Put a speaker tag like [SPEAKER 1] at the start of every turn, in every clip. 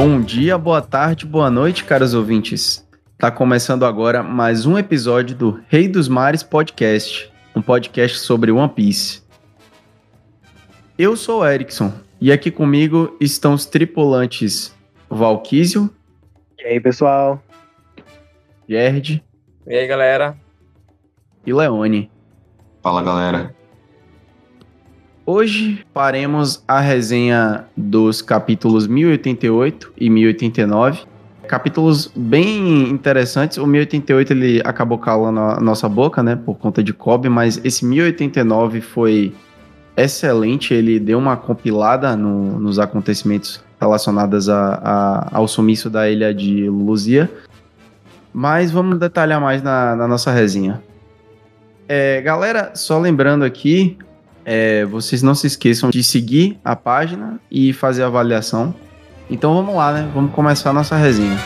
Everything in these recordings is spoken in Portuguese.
[SPEAKER 1] Bom dia, boa tarde, boa noite, caros ouvintes. Tá começando agora mais um episódio do Rei dos Mares Podcast, um podcast sobre One Piece. Eu sou o Erickson e aqui comigo estão os tripulantes Valquísio.
[SPEAKER 2] E aí, pessoal?
[SPEAKER 1] Gerd.
[SPEAKER 3] E aí, galera?
[SPEAKER 1] E Leone.
[SPEAKER 4] Fala, galera.
[SPEAKER 1] Hoje faremos a resenha dos capítulos 1088 e 1089. Capítulos bem interessantes. O 1088 ele acabou calando a nossa boca, né, por conta de Kobe, mas esse 1089 foi excelente. Ele deu uma compilada no, nos acontecimentos relacionados a, a, ao sumiço da ilha de Luzia. Mas vamos detalhar mais na, na nossa resenha. É, galera, só lembrando aqui, é, vocês não se esqueçam de seguir a página e fazer a avaliação. Então vamos lá, né? Vamos começar a nossa resenha.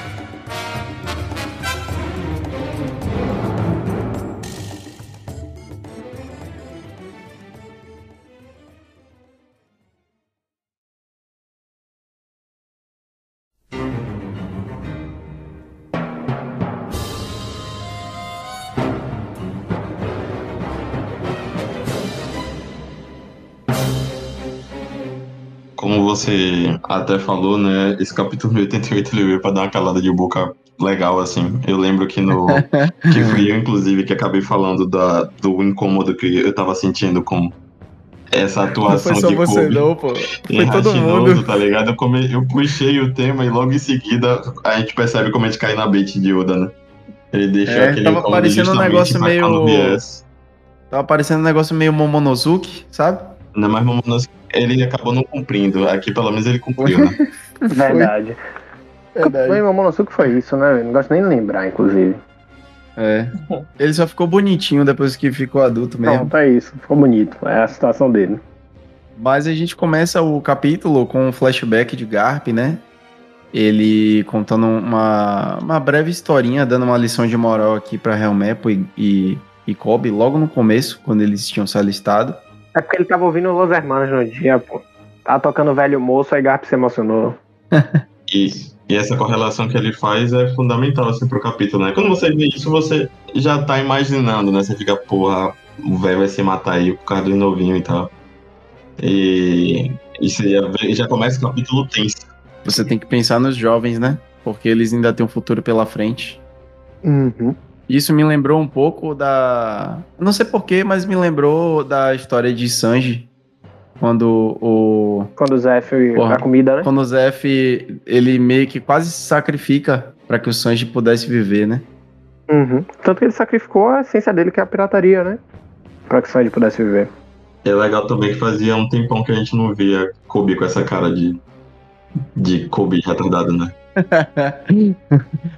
[SPEAKER 4] Você até falou, né? Esse capítulo 88 ele veio pra dar uma calada de boca legal, assim. Eu lembro que no. que fui eu, inclusive, que acabei falando da, do incômodo que eu tava sentindo com essa atuação
[SPEAKER 1] não foi só
[SPEAKER 4] de
[SPEAKER 1] você
[SPEAKER 4] Kobe.
[SPEAKER 1] não, pô. Foi todo mundo.
[SPEAKER 4] tá ligado? Eu, come... eu puxei o tema e logo em seguida a gente percebe como a gente cai na bait de Oda, né? Ele deixou
[SPEAKER 1] É,
[SPEAKER 4] aquele
[SPEAKER 1] tava parecendo um negócio meio-. Tava parecendo um negócio meio Momonosuke, sabe?
[SPEAKER 4] Não, mas Momonosuke, ele acabou não cumprindo. Aqui pelo menos ele cumpriu, né?
[SPEAKER 2] Verdade.
[SPEAKER 1] Verdade.
[SPEAKER 2] Foi Momonosuke foi isso, né? velho? Não gosto nem de lembrar, inclusive.
[SPEAKER 1] É. Ele só ficou bonitinho depois que ficou adulto mesmo.
[SPEAKER 2] Não, tá isso. Ficou bonito. É a situação dele.
[SPEAKER 1] Mas a gente começa o capítulo com um flashback de Garp, né? Ele contando uma, uma breve historinha, dando uma lição de moral aqui pra Helmepo e, e, e Kobe, logo no começo, quando eles tinham se alistado.
[SPEAKER 2] É porque ele tava ouvindo Los Hermanos no dia, pô. Tava tocando Velho Moço, aí Garp se emocionou.
[SPEAKER 4] E, e essa correlação que ele faz é fundamental assim, pro capítulo, né? Quando você vê isso, você já tá imaginando, né? Você fica, porra, o velho vai se matar aí por causa do novinho e tal. E, e você já, vê- já começa o capítulo tenso.
[SPEAKER 1] Você tem que pensar nos jovens, né? Porque eles ainda têm um futuro pela frente.
[SPEAKER 2] Uhum.
[SPEAKER 1] Isso me lembrou um pouco da. Não sei porquê, mas me lembrou da história de Sanji. Quando o.
[SPEAKER 2] Quando o Zé foi
[SPEAKER 1] Porra.
[SPEAKER 2] a comida, né?
[SPEAKER 1] Quando o Zef, ele meio que quase se sacrifica para que o Sanji pudesse viver, né?
[SPEAKER 2] Uhum. Tanto que ele sacrificou a essência dele, que é a pirataria, né? Pra que o Sanji pudesse viver.
[SPEAKER 4] É legal também que fazia um tempão que a gente não via Kobe com essa cara de, de Kobe retardado, né?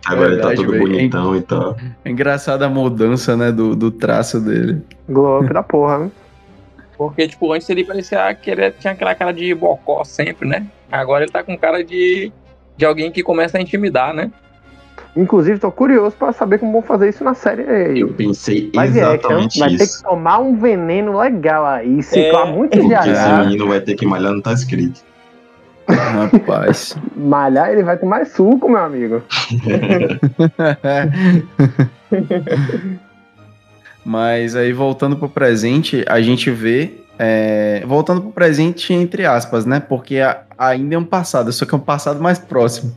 [SPEAKER 4] Agora ele tá
[SPEAKER 1] Verdade,
[SPEAKER 4] todo bonitão e tal.
[SPEAKER 1] É engraçada a mudança, né, do, do traço dele.
[SPEAKER 2] Glow up da porra, né?
[SPEAKER 3] Porque, tipo, antes ele parecia que ele tinha aquela cara de bocó sempre, né? Agora ele tá com cara de, de alguém que começa a intimidar, né?
[SPEAKER 2] Inclusive, tô curioso pra saber como vão fazer isso na série.
[SPEAKER 4] Eu pensei
[SPEAKER 2] Live action.
[SPEAKER 4] exatamente
[SPEAKER 2] Vai ter que tomar um veneno legal aí, ciclar
[SPEAKER 3] É.
[SPEAKER 2] muito
[SPEAKER 4] Porque esse menino vai ter que malhar, não tá escrito.
[SPEAKER 1] Rapaz.
[SPEAKER 2] Malhar, ele vai tomar suco, meu amigo.
[SPEAKER 1] Mas aí, voltando pro presente, a gente vê. é, voltando pro presente, entre aspas, né? Porque ainda é um passado, só que é um passado mais próximo.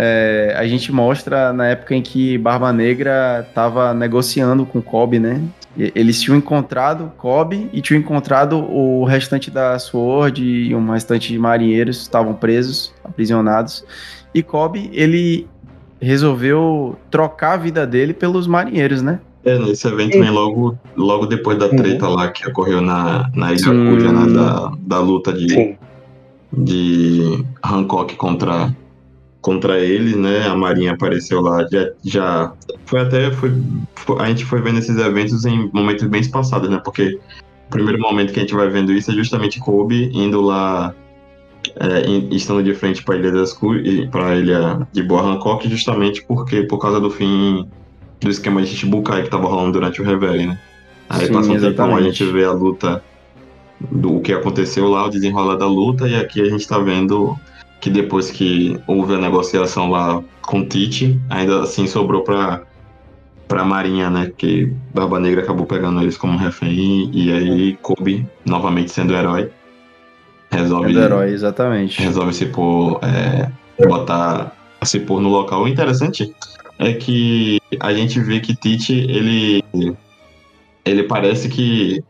[SPEAKER 1] É, a gente mostra na época em que Barba Negra tava negociando com Kobe, né? Eles tinham encontrado Kobe e tinham encontrado o restante da Sword e um restante de marinheiros estavam presos, aprisionados. E Kobe, ele resolveu trocar a vida dele pelos marinheiros, né?
[SPEAKER 4] É, nesse evento vem logo, logo depois da treta lá que ocorreu na, na Ilha. Cuja, né? Da, da luta de,
[SPEAKER 2] Sim.
[SPEAKER 4] de Hancock contra, contra ele, né? A Marinha apareceu lá, já, já foi até, foi, a gente foi vendo esses eventos em momentos bem passados, né? Porque o primeiro momento que a gente vai vendo isso é justamente Kobe indo lá, é, estando de frente para a Ilha das para a Ilha de Boa Hancock, justamente porque, por causa do fim do esquema de Shichibukai que tava rolando durante o Reverie, né? Aí
[SPEAKER 1] Sim,
[SPEAKER 4] passa um tempão, a gente vê a luta do que aconteceu lá, o desenrolar da luta, e aqui a gente tá vendo que depois que houve a negociação lá com o Tite, ainda assim sobrou pra, pra Marinha, né? Que Barba Negra acabou pegando eles como refém, e aí Kobe, novamente sendo herói, resolve,
[SPEAKER 1] É do herói, exatamente.
[SPEAKER 4] resolve se pôr, é, botar, se pôr no local. O interessante é que a gente vê que Tite, ele, ele parece que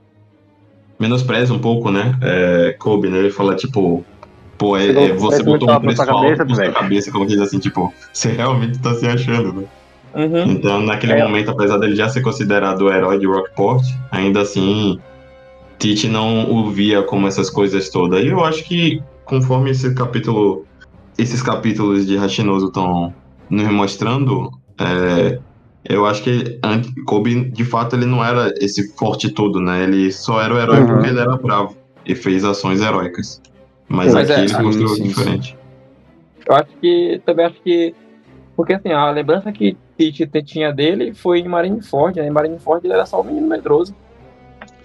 [SPEAKER 4] menospreza um pouco, né? É, Kobe, né? Ele fala, tipo, pô, é, é, você botou um preço
[SPEAKER 2] sua
[SPEAKER 4] alto
[SPEAKER 2] cabeça,
[SPEAKER 4] na sua cabeça, como diz assim, tipo, você realmente tá se achando, né?
[SPEAKER 3] Uhum.
[SPEAKER 4] Então, naquele
[SPEAKER 2] É.
[SPEAKER 4] momento, apesar dele já ser considerado o herói de Rockport, ainda assim, Tite não o via como essas coisas todas. E eu acho que, conforme esse capítulo, esses capítulos de Hashinoso estão nos mostrando, é, eu acho que Kobe, de fato, ele não era esse forte todo, né? Ele só era o herói
[SPEAKER 1] Uhum.
[SPEAKER 4] porque ele era bravo e fez ações heróicas. Mas
[SPEAKER 3] Mas
[SPEAKER 4] aqui
[SPEAKER 3] é,
[SPEAKER 4] ele
[SPEAKER 1] sim,
[SPEAKER 4] mostrou
[SPEAKER 1] sim,
[SPEAKER 4] diferente.
[SPEAKER 3] Eu acho que também acho que. Porque assim, a lembrança que Tite te- tinha dele foi em Marineford, né? Em Marineford ele era só um menino medroso.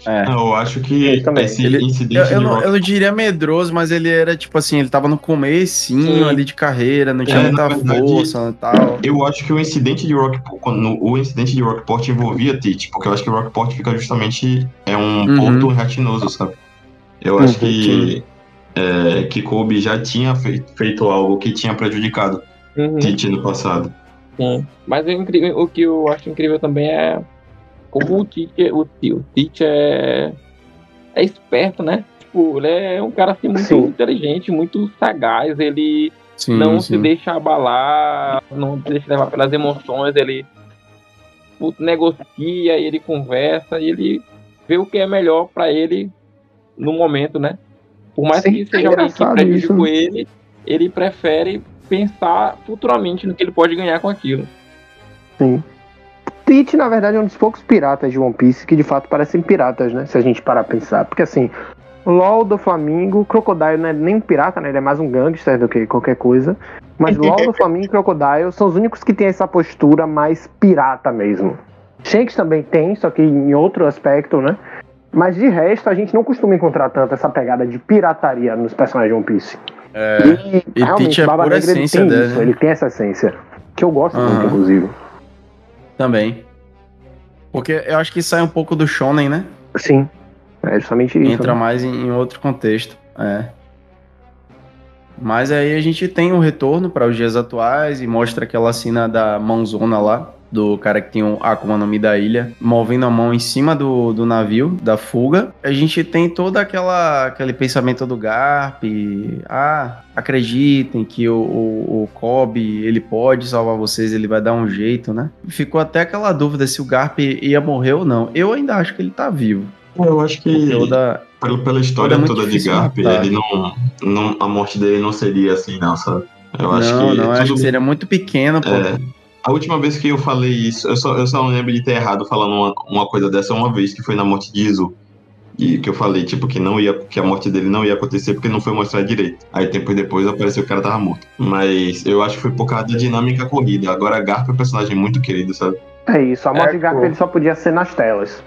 [SPEAKER 1] É.
[SPEAKER 4] Eu acho que
[SPEAKER 2] também.
[SPEAKER 4] esse
[SPEAKER 1] Ele-
[SPEAKER 4] incidente
[SPEAKER 1] Eu, eu não,
[SPEAKER 4] Rock
[SPEAKER 1] eu não diria medroso, mas ele era tipo assim, ele tava no comecinho
[SPEAKER 3] Sim.
[SPEAKER 1] ali de carreira, não tinha
[SPEAKER 4] É,
[SPEAKER 1] muita
[SPEAKER 4] verdade,
[SPEAKER 1] força e tal.
[SPEAKER 4] Eu acho que o incidente de Rockport, quando o incidente de Rockport envolvia Tite, porque eu acho que Rockport fica justamente é um
[SPEAKER 1] Uhum.
[SPEAKER 4] porto ratinoso, sabe? Eu acho
[SPEAKER 2] Uhum,
[SPEAKER 4] que é, que Kobe já tinha fei- feito algo que tinha prejudicado
[SPEAKER 3] Uhum.
[SPEAKER 4] Tite no passado.
[SPEAKER 3] Sim. Mas o, incrível- o que eu acho incrível também é como o Tite, o, o Tite é, é esperto, né? Tipo, ele é um cara assim, muito
[SPEAKER 2] Sim.
[SPEAKER 3] inteligente, muito sagaz, ele
[SPEAKER 1] Sim,
[SPEAKER 3] não
[SPEAKER 1] sim.
[SPEAKER 3] se deixa abalar, não se deixa levar pelas emoções, ele negocia, ele conversa, e ele vê o que é melhor pra ele no momento, né? Por mais
[SPEAKER 2] Sim,
[SPEAKER 3] que
[SPEAKER 2] é
[SPEAKER 3] seja alguém que prejudicou ele, ele prefere pensar futuramente no que ele pode ganhar com aquilo.
[SPEAKER 2] Tite, na verdade, é um dos poucos piratas de One Piece que de fato parecem piratas, né? Se a gente parar a pensar. Porque assim, LOL do Flamingo, Crocodile não é nem um pirata, né? Ele é mais um gangster do que qualquer coisa. Mas LOL do Flamingo e Crocodile são os únicos que têm essa postura mais pirata mesmo. Shanks também tem, só que em outro aspecto, né? Mas de resto, a gente não costuma encontrar tanto essa pegada de pirataria nos personagens de One Piece.
[SPEAKER 1] É,
[SPEAKER 2] E,
[SPEAKER 1] e
[SPEAKER 2] realmente,
[SPEAKER 1] é
[SPEAKER 2] Barba
[SPEAKER 1] pura
[SPEAKER 2] Negra, ele tem
[SPEAKER 1] dele,
[SPEAKER 2] isso,
[SPEAKER 1] né?
[SPEAKER 2] ele tem essa essência. Que eu gosto
[SPEAKER 1] Aham.
[SPEAKER 2] muito, inclusive.
[SPEAKER 1] também. Porque eu acho que sai um pouco do shonen, né?
[SPEAKER 2] Sim. É justamente isso.
[SPEAKER 1] Entra
[SPEAKER 2] né?
[SPEAKER 1] mais em, em outro contexto. É. Mas aí a gente tem o retorno para os dias atuais e mostra aquela cena da mãozona lá, do cara que tem o Akuma no Mi da ilha, movendo a mão em cima do, do navio, da fuga. A gente tem todo aquela, aquele pensamento do Garp, ah, acreditem que o, o, o Kobe, ele pode salvar vocês, ele vai dar um jeito, né? Ficou até aquela dúvida se o Garp ia morrer ou não. Eu ainda acho que ele tá vivo.
[SPEAKER 4] Eu acho que
[SPEAKER 1] Porque o da,
[SPEAKER 4] pela, pela história
[SPEAKER 1] é muito
[SPEAKER 4] toda de Garp,
[SPEAKER 1] matar.
[SPEAKER 4] ele não, não. A morte dele não seria assim, não, sabe? Eu acho
[SPEAKER 1] não,
[SPEAKER 4] que.
[SPEAKER 1] não, eu acho
[SPEAKER 4] tudo-
[SPEAKER 1] que seria muito pequeno, pô.
[SPEAKER 4] É, a última vez que eu falei isso, eu só, eu só não lembro de ter errado falando uma, uma coisa dessa uma vez, que foi na morte de Izu. E que eu falei, tipo, que não ia, que a morte dele não ia acontecer porque não foi mostrado direito. Aí tempos depois apareceu que o cara tava morto. Mas eu acho que foi por causa da dinâmica corrida. Agora Garp é um personagem muito querido, sabe?
[SPEAKER 2] É isso, a morte
[SPEAKER 3] É,
[SPEAKER 2] de Garp ele só podia ser nas telas.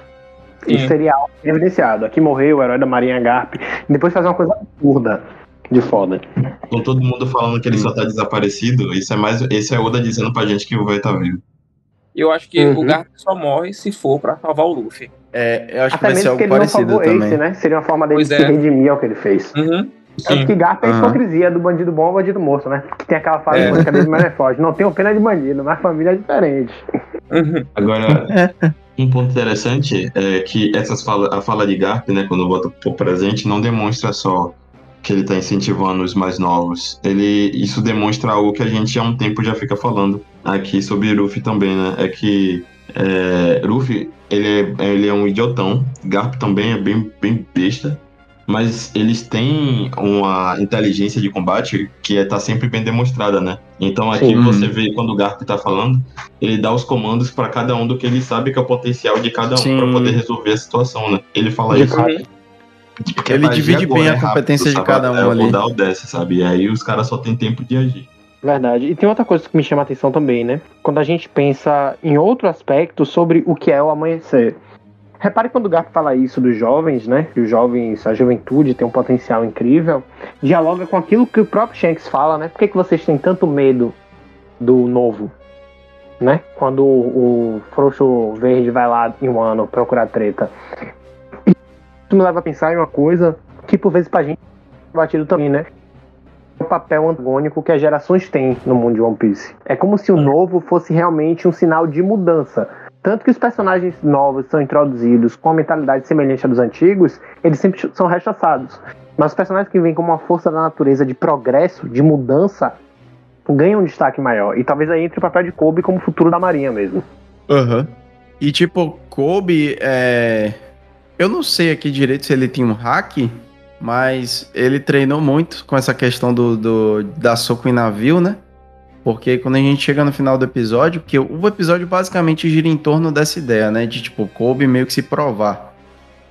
[SPEAKER 2] Isso seria algo evidenciado. Aqui morreu o herói da Marinha Garp. E depois fazer uma coisa absurda de foda.
[SPEAKER 4] Com todo mundo falando que ele só tá desaparecido, isso é mais. Esse é Oda dizendo pra gente que o velho tá vivo.
[SPEAKER 3] Eu acho que
[SPEAKER 2] Uhum.
[SPEAKER 3] o Garp só morre se for pra salvar o Luffy.
[SPEAKER 1] É, eu acho que
[SPEAKER 2] Até
[SPEAKER 1] vai ser
[SPEAKER 2] mesmo
[SPEAKER 1] algo
[SPEAKER 2] que ele não
[SPEAKER 1] parecido
[SPEAKER 2] salvou
[SPEAKER 1] também.
[SPEAKER 2] esse, né? Seria uma forma dele
[SPEAKER 3] Pois
[SPEAKER 2] se
[SPEAKER 3] é.
[SPEAKER 2] redimir ao que ele fez.
[SPEAKER 3] Uhum.
[SPEAKER 2] Tanto que Garp é a
[SPEAKER 1] Aham.
[SPEAKER 2] hipocrisia do bandido bom ao bandido morto, né? Que tem aquela frase
[SPEAKER 3] É.
[SPEAKER 2] é. dele mais é forte. Não tenho pena de bandido, mas família é diferente.
[SPEAKER 3] Uhum.
[SPEAKER 4] Agora, um ponto interessante é que essas fala, a fala de Garp, né, quando bota por presente, não demonstra só que ele tá incentivando os mais novos. Ele, isso demonstra algo que a gente há um tempo já fica falando aqui sobre Ruffy também, né? É que é, Ruffy, ele é, ele é um idiotão, Garp também é bem, bem besta, mas eles têm uma inteligência de combate que é, tá sempre bem demonstrada, né? Então aqui você vê quando o Garp tá falando, ele dá os comandos para cada um do que ele sabe que é o potencial de cada um para poder resolver a situação, né? Ele fala
[SPEAKER 2] De
[SPEAKER 4] isso.
[SPEAKER 2] fato.
[SPEAKER 4] Porque
[SPEAKER 1] Ele divide bem a
[SPEAKER 4] é
[SPEAKER 1] competência de cada um
[SPEAKER 4] é,
[SPEAKER 1] ali.
[SPEAKER 4] O Dal desce, sabe? E aí os caras só tem tempo de agir.
[SPEAKER 2] Verdade. E tem outra coisa que me chama a atenção também, né? Quando a gente pensa em outro aspecto sobre o que é o amanhecer. Repare quando o Garp fala isso dos jovens, né? Que os jovens, a juventude tem um potencial incrível. Dialoga com aquilo que o próprio Shanks fala, né? Por que, que vocês têm tanto medo do novo? Né? Quando o, o Frouxo Verde vai lá em um ano procurar treta. Me leva a pensar em uma coisa que por vezes pra gente é batido também, né? O papel antagônico que as gerações têm no mundo de One Piece. É como se o novo fosse realmente um sinal de mudança. Tanto que os personagens novos são introduzidos com a mentalidade semelhante à dos antigos, eles sempre são rechaçados. Mas os personagens que vêm como uma força da natureza de progresso, de mudança, ganham um destaque maior. E talvez aí entre o papel de Kobe como futuro da Marinha mesmo.
[SPEAKER 1] Aham. E tipo, Kobe é. Eu não sei aqui direito se ele tinha um hack, mas ele treinou muito com essa questão do, do da soco em navio, né? Porque quando a gente chega no final do episódio, que o episódio basicamente gira em torno dessa ideia, né? De tipo, Kobe meio que se provar.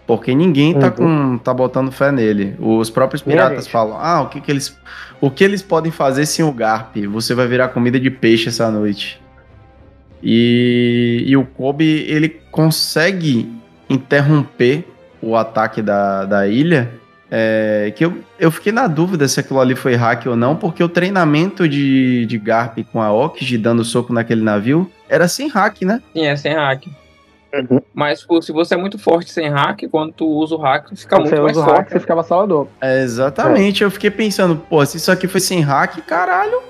[SPEAKER 1] Porque ninguém tá com tá botando fé nele. Os próprios piratas falam: "Ah, o que que eles o que eles podem fazer sem o Garp? Você vai virar comida de peixe essa noite". E, e o Kobe, ele consegue interromper o ataque da, da ilha. é, que eu, eu fiquei na dúvida se aquilo ali foi hack ou não, porque o treinamento de, de Garp com a Okiji dando soco naquele navio era sem hack, né?
[SPEAKER 3] Sim, é sem hack.
[SPEAKER 2] Uhum.
[SPEAKER 3] Mas pô, se você é muito forte sem hack, quando tu usa o hack, fica
[SPEAKER 2] Quando
[SPEAKER 3] muito mais
[SPEAKER 2] usa o hack,
[SPEAKER 3] forte.
[SPEAKER 2] você fica avassalador.
[SPEAKER 1] É, exatamente, eu fiquei pensando, pô, se isso aqui foi sem hack, caralho.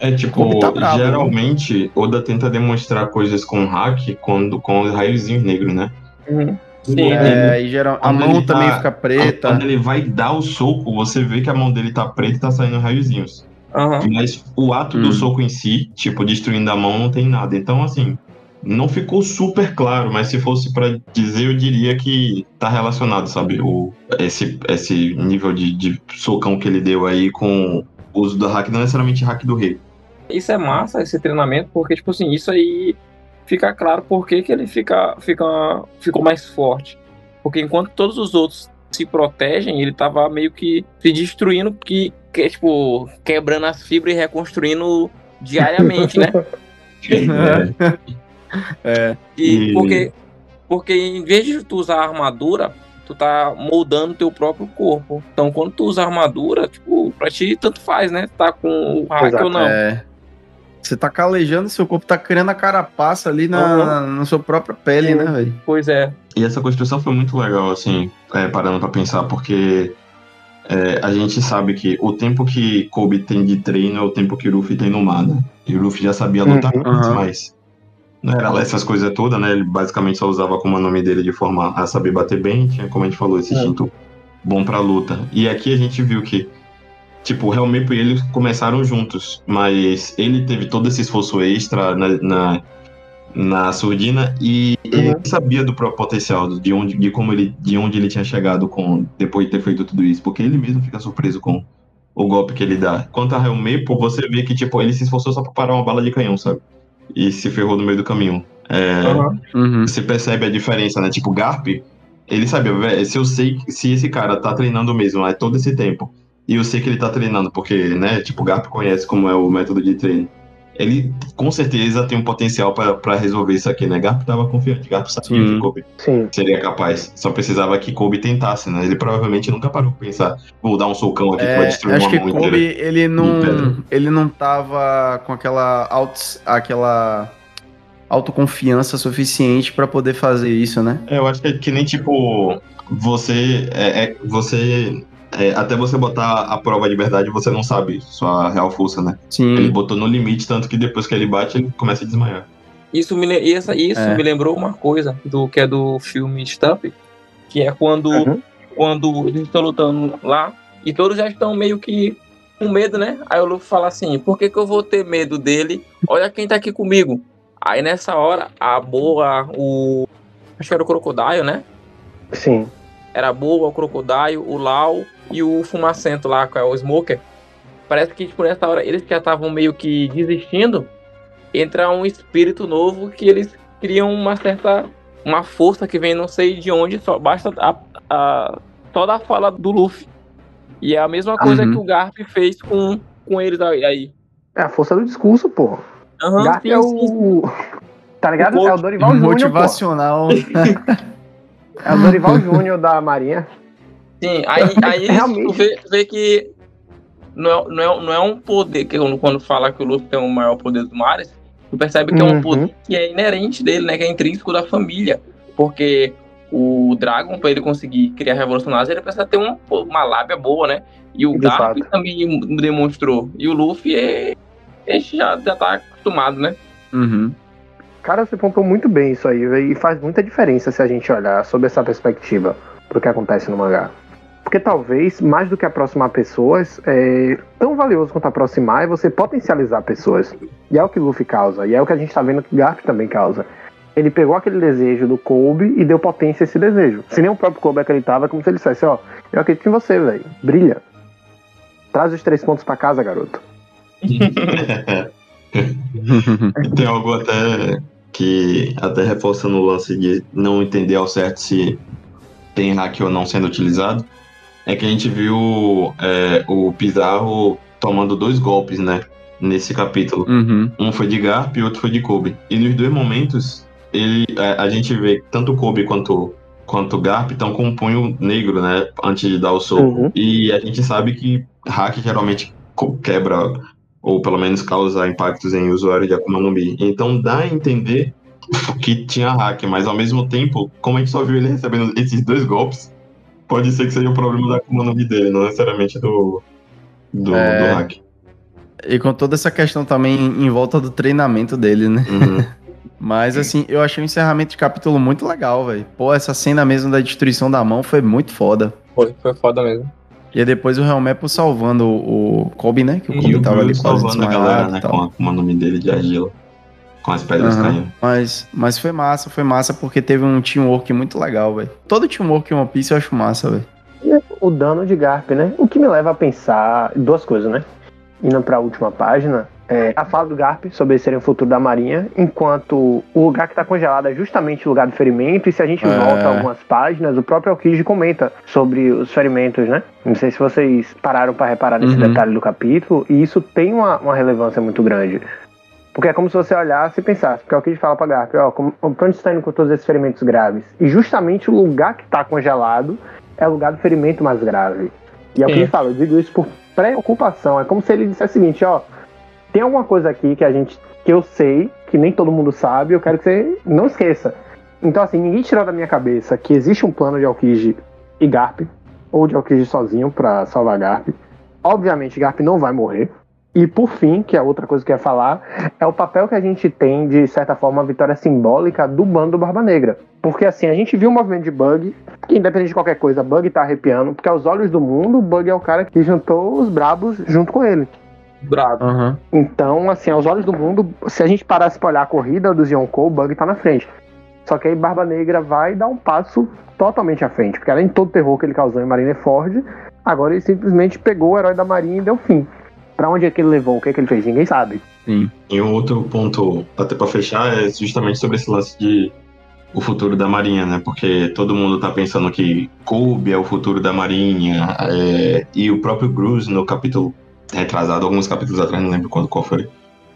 [SPEAKER 4] É tipo,
[SPEAKER 1] tá bravo,
[SPEAKER 4] geralmente Oda tenta demonstrar coisas com hack quando, com os raiozinhos negros, né?
[SPEAKER 3] Uhum. Sim,
[SPEAKER 1] É, e geral, a mão
[SPEAKER 4] ele
[SPEAKER 1] também
[SPEAKER 4] tá-
[SPEAKER 1] fica preta.
[SPEAKER 4] Quando ele vai dar o soco, você vê que a mão dele tá preta e tá saindo raiozinhos.
[SPEAKER 3] Aham.
[SPEAKER 4] Mas o ato
[SPEAKER 1] Hum.
[SPEAKER 4] do soco em si, tipo, destruindo a mão, não tem nada. Então, assim, não ficou super claro, mas se fosse pra dizer, eu diria que tá relacionado, sabe? O, esse, esse nível de, de socão que ele deu aí com o uso do hack, não necessariamente hack do rei.
[SPEAKER 3] Isso é massa, esse treinamento, porque, tipo assim, isso aí fica claro por que que ele fica, fica, ficou mais forte. Porque enquanto todos os outros se protegem, ele tava meio que se destruindo, que, que tipo, quebrando as fibras e reconstruindo diariamente, né?
[SPEAKER 4] É,
[SPEAKER 1] É,
[SPEAKER 3] E
[SPEAKER 4] E-
[SPEAKER 3] porque, porque em vez de tu usar armadura, tu tá moldando teu próprio corpo. Então quando tu usa armadura, tipo, pra ti tanto faz, né? Tá com o hack
[SPEAKER 2] Exato.
[SPEAKER 3] ou não.
[SPEAKER 1] é. Você tá calejando, seu corpo tá criando a carapaça ali na, na sua própria pele,
[SPEAKER 3] Sim.
[SPEAKER 1] né, velho?
[SPEAKER 3] Pois é.
[SPEAKER 4] E essa construção foi muito legal, assim, é, parando pra pensar, porque é, a gente sabe que o tempo que Kobe tem de treino é o tempo que o Luffy tem no mar, né? E o Luffy já sabia lutar
[SPEAKER 2] Uhum.
[SPEAKER 4] antes, mas não era lá essas coisas todas, né? Ele basicamente só usava como nome dele de forma a saber bater bem, tinha, como a gente falou, esse
[SPEAKER 2] É.
[SPEAKER 4] instinto bom pra luta. E aqui a gente viu que, tipo, o Helmepo e ele começaram juntos, mas ele teve todo esse esforço extra na, na, na surdina e ele sabia do próprio potencial, de onde, de como ele, de onde ele tinha chegado com depois de ter feito tudo isso, porque ele mesmo fica surpreso com o golpe que ele dá. Quanto a Helmepo, você vê que tipo ele se esforçou só pra parar uma bala de canhão, sabe? E se ferrou no meio do caminho. É.
[SPEAKER 1] Uhum.
[SPEAKER 4] você percebe a diferença, né? Tipo, Garp, ele sabia, "Vé, se eu sei se esse cara tá treinando mesmo há todo esse tempo, e eu sei que ele tá treinando, porque, né, tipo, o Garp conhece como é o método de treino. Ele com certeza tem um potencial pra pra resolver isso aqui, né? Garp tava confiante, Garp sabia
[SPEAKER 1] Sim.
[SPEAKER 4] que Kobe
[SPEAKER 2] Sim.
[SPEAKER 4] seria capaz. Só precisava que Kobe tentasse, né? Ele provavelmente nunca parou pra pensar, vou dar um socão aqui que vai
[SPEAKER 1] É,
[SPEAKER 4] destruir
[SPEAKER 1] acho
[SPEAKER 4] uma
[SPEAKER 1] que
[SPEAKER 4] mão
[SPEAKER 1] Kobe,
[SPEAKER 4] inteira.
[SPEAKER 1] ele não, ele não tava com aquela, auto, aquela autoconfiança suficiente pra poder fazer isso, né?
[SPEAKER 4] É, eu acho que é que nem tipo você é, é- você é, até você botar a prova de verdade você não sabe sua real força, né? Ele
[SPEAKER 1] Sim.
[SPEAKER 4] botou no limite tanto que depois que ele bate ele começa a desmaiar.
[SPEAKER 3] Isso me, essa, isso
[SPEAKER 1] É.
[SPEAKER 3] me lembrou uma coisa do que é do filme Stump, que é quando,
[SPEAKER 2] Uhum.
[SPEAKER 3] quando eles estão lutando lá e todos já estão meio que com medo, né? Aí o Luffy fala assim: por que, que eu vou ter medo dele? Olha quem tá aqui comigo. Aí nessa hora, a boa, o. Acho que era o Crocodile, né?
[SPEAKER 2] Sim.
[SPEAKER 3] Era a boa, o Crocodile, o Lau e o Fumacento lá, que é o Smoker. Parece que, tipo, nessa hora eles já estavam meio que desistindo. Entra um espírito novo que eles criam uma certa. Uma força que vem não sei de onde, só basta a, a, só da fala do Luffy. E é a mesma coisa
[SPEAKER 1] Uhum.
[SPEAKER 3] que o Garp fez com, com eles aí.
[SPEAKER 2] É a força do discurso, pô.
[SPEAKER 3] Aham,
[SPEAKER 2] Garp
[SPEAKER 3] sim,
[SPEAKER 2] é o. Tá ligado?
[SPEAKER 3] O
[SPEAKER 2] é o Dorival Júnior.
[SPEAKER 1] Motivacional.
[SPEAKER 2] É o Dorival Júnior da Marinha.
[SPEAKER 3] Sim, aí, aí
[SPEAKER 2] Realmente.
[SPEAKER 3] tu vê, vê que não é, não, é, não é um poder, que quando, quando fala que o Luffy tem o maior poder dos mares, tu percebe que é
[SPEAKER 2] Uhum.
[SPEAKER 3] um poder que é inerente dele, né? Que é intrínseco da família. Porque o Dragon, pra ele conseguir criar revolucionários, ele precisa ter um- uma lábia boa, né? E o Garp também demonstrou. E o Luffy, é, ele já, já tá acostumado, né?
[SPEAKER 1] Uhum.
[SPEAKER 2] Cara, você pontuou muito bem isso aí, e faz muita diferença se a gente olhar sob essa perspectiva pro que acontece no mangá. Porque talvez, mais do que aproximar pessoas, é tão valioso quanto aproximar é você potencializar pessoas. E é o que Luffy causa, e é o que a gente tá vendo que Garp também causa. Ele pegou aquele desejo do Kobe e deu potência a esse desejo. Se nem o próprio Kobe acreditava, é como se ele dissesse, ó, eu acredito em você, velho. Brilha. Traz os três pontos pra casa, garoto.
[SPEAKER 4] Tem algo até que, até reforçando o lance de não entender ao certo se tem hack ou não sendo utilizado, é que a gente viu é, o Pizarro tomando dois golpes, né? Nesse capítulo.
[SPEAKER 1] Uhum.
[SPEAKER 4] Um foi de Garp e outro foi de Kobe. E nos dois momentos, ele, a, a gente vê que tanto Kobe quanto, quanto Garp estão com um punho negro, né? Antes de dar o soco.
[SPEAKER 2] Uhum.
[SPEAKER 4] E a gente sabe que hack geralmente quebra, ou pelo menos causa impactos em usuário de Akuma no Mi. Então dá a entender que tinha hack, mas ao mesmo tempo, como a gente só viu ele recebendo esses dois golpes, pode ser que seja o problema da Akuma no Mi dele, não necessariamente do, do,
[SPEAKER 1] É.
[SPEAKER 4] do hack.
[SPEAKER 1] E com toda essa questão também em volta do treinamento dele, né?
[SPEAKER 4] Uhum.
[SPEAKER 1] Mas assim, eu achei o encerramento de capítulo muito legal, velho. Pô, essa cena mesmo da destruição da mão foi muito foda.
[SPEAKER 3] Foi, foi foda mesmo.
[SPEAKER 1] E aí depois o Helmepo salvando o o Kobe, né? Que o Kobe
[SPEAKER 4] E o
[SPEAKER 1] tava ali
[SPEAKER 4] Bruce
[SPEAKER 1] quase
[SPEAKER 4] salvando a galera, né?
[SPEAKER 1] tal.
[SPEAKER 4] Com, a, com o nome dele de argila. Com as pedras
[SPEAKER 1] Aham.
[SPEAKER 4] caindo.
[SPEAKER 1] Mas, mas foi massa, foi massa porque teve um teamwork muito legal, velho. Todo teamwork em One Piece eu acho massa, velho.
[SPEAKER 2] o dano de Garp, né? O que me leva a pensar duas coisas, né? Indo pra última página, é a fala do Garp sobre serem o futuro da Marinha, enquanto o lugar que tá congelado é justamente o lugar do ferimento, e se a gente
[SPEAKER 1] É.
[SPEAKER 2] volta algumas páginas, o próprio Aokiji comenta sobre os ferimentos, né? Não sei se vocês pararam pra reparar nesse
[SPEAKER 1] Uhum.
[SPEAKER 2] detalhe do capítulo, e isso tem uma, uma relevância muito grande. Porque é como se você olhasse e pensasse, porque é o que a gente fala pra Garp, ó, como, pra onde você tá indo com todos esses ferimentos graves? E justamente o lugar que tá congelado é o lugar do ferimento mais grave. E é o que ele fala, eu digo isso por preocupação. É como se ele dissesse o seguinte, ó, tem alguma coisa aqui que a gente, que eu sei, que nem todo mundo sabe, eu quero que você não esqueça. Então assim, ninguém tirou da minha cabeça que existe um plano de Aokiji e Garp, ou de Aokiji sozinho pra salvar Garp. Obviamente Garp não vai morrer. E por fim, que é outra coisa que eu ia falar, é o papel que a gente tem, de certa forma, a vitória simbólica do bando do Barba Negra. Porque assim, a gente viu o movimento de Bug, que independente de qualquer coisa, Bug tá arrepiando, porque aos olhos do mundo, Bug é o cara que juntou os brabos junto com ele.
[SPEAKER 3] Bravo.
[SPEAKER 1] Aham.
[SPEAKER 2] Então, assim, aos olhos do mundo, se a gente parasse pra olhar a corrida dos Yonkou, o Bug tá na frente. Só que aí Barba Negra vai dar um passo totalmente à frente, porque além de todo o terror que ele causou em Marineford, agora ele simplesmente pegou o herói da Marinha e deu fim. Pra onde é que ele levou? O que é que ele fez? Ninguém sabe.
[SPEAKER 1] Sim.
[SPEAKER 4] E um outro ponto, até pra fechar, é justamente sobre esse lance de o futuro da Marinha, né? Porque todo mundo tá pensando que Kobe é o futuro da Marinha, é, e o próprio Bruce, no capítulo retrasado, alguns capítulos atrás, não lembro qual, qual foi,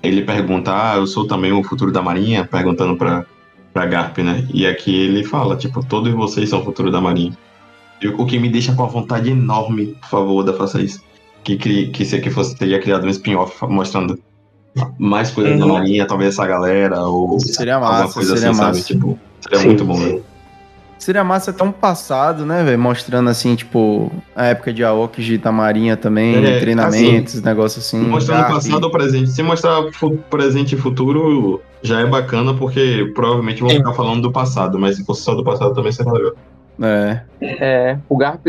[SPEAKER 4] ele pergunta, ah, eu sou também o futuro da Marinha, perguntando pra, pra Garp, né? E aqui ele fala, tipo, todos vocês são o futuro da Marinha. E o que me deixa com a vontade enorme, por favor, Oda, faça isso. Que, que, que se aqui fosse, teria criado um spin-off mostrando mais coisas da
[SPEAKER 3] Uhum.
[SPEAKER 4] Marinha, talvez essa galera, ou
[SPEAKER 1] Seria
[SPEAKER 4] alguma
[SPEAKER 1] massa,
[SPEAKER 4] coisa
[SPEAKER 1] seria
[SPEAKER 4] assim,
[SPEAKER 1] massa.
[SPEAKER 4] sabe? Tipo, seria
[SPEAKER 2] Sim.
[SPEAKER 4] muito bom, velho.
[SPEAKER 1] Seria massa até um passado, né, velho? Mostrando assim, tipo, a época de Aokiji da Marinha também,
[SPEAKER 4] É,
[SPEAKER 1] treinamentos, negócios assim.
[SPEAKER 4] Mostrando
[SPEAKER 1] Garp.
[SPEAKER 4] passado ou presente. Se mostrar presente e futuro, já é bacana, porque provavelmente vão
[SPEAKER 3] Sim.
[SPEAKER 4] ficar falando do passado, mas se fosse só do passado também seria legal.
[SPEAKER 1] É.
[SPEAKER 3] É, o Garp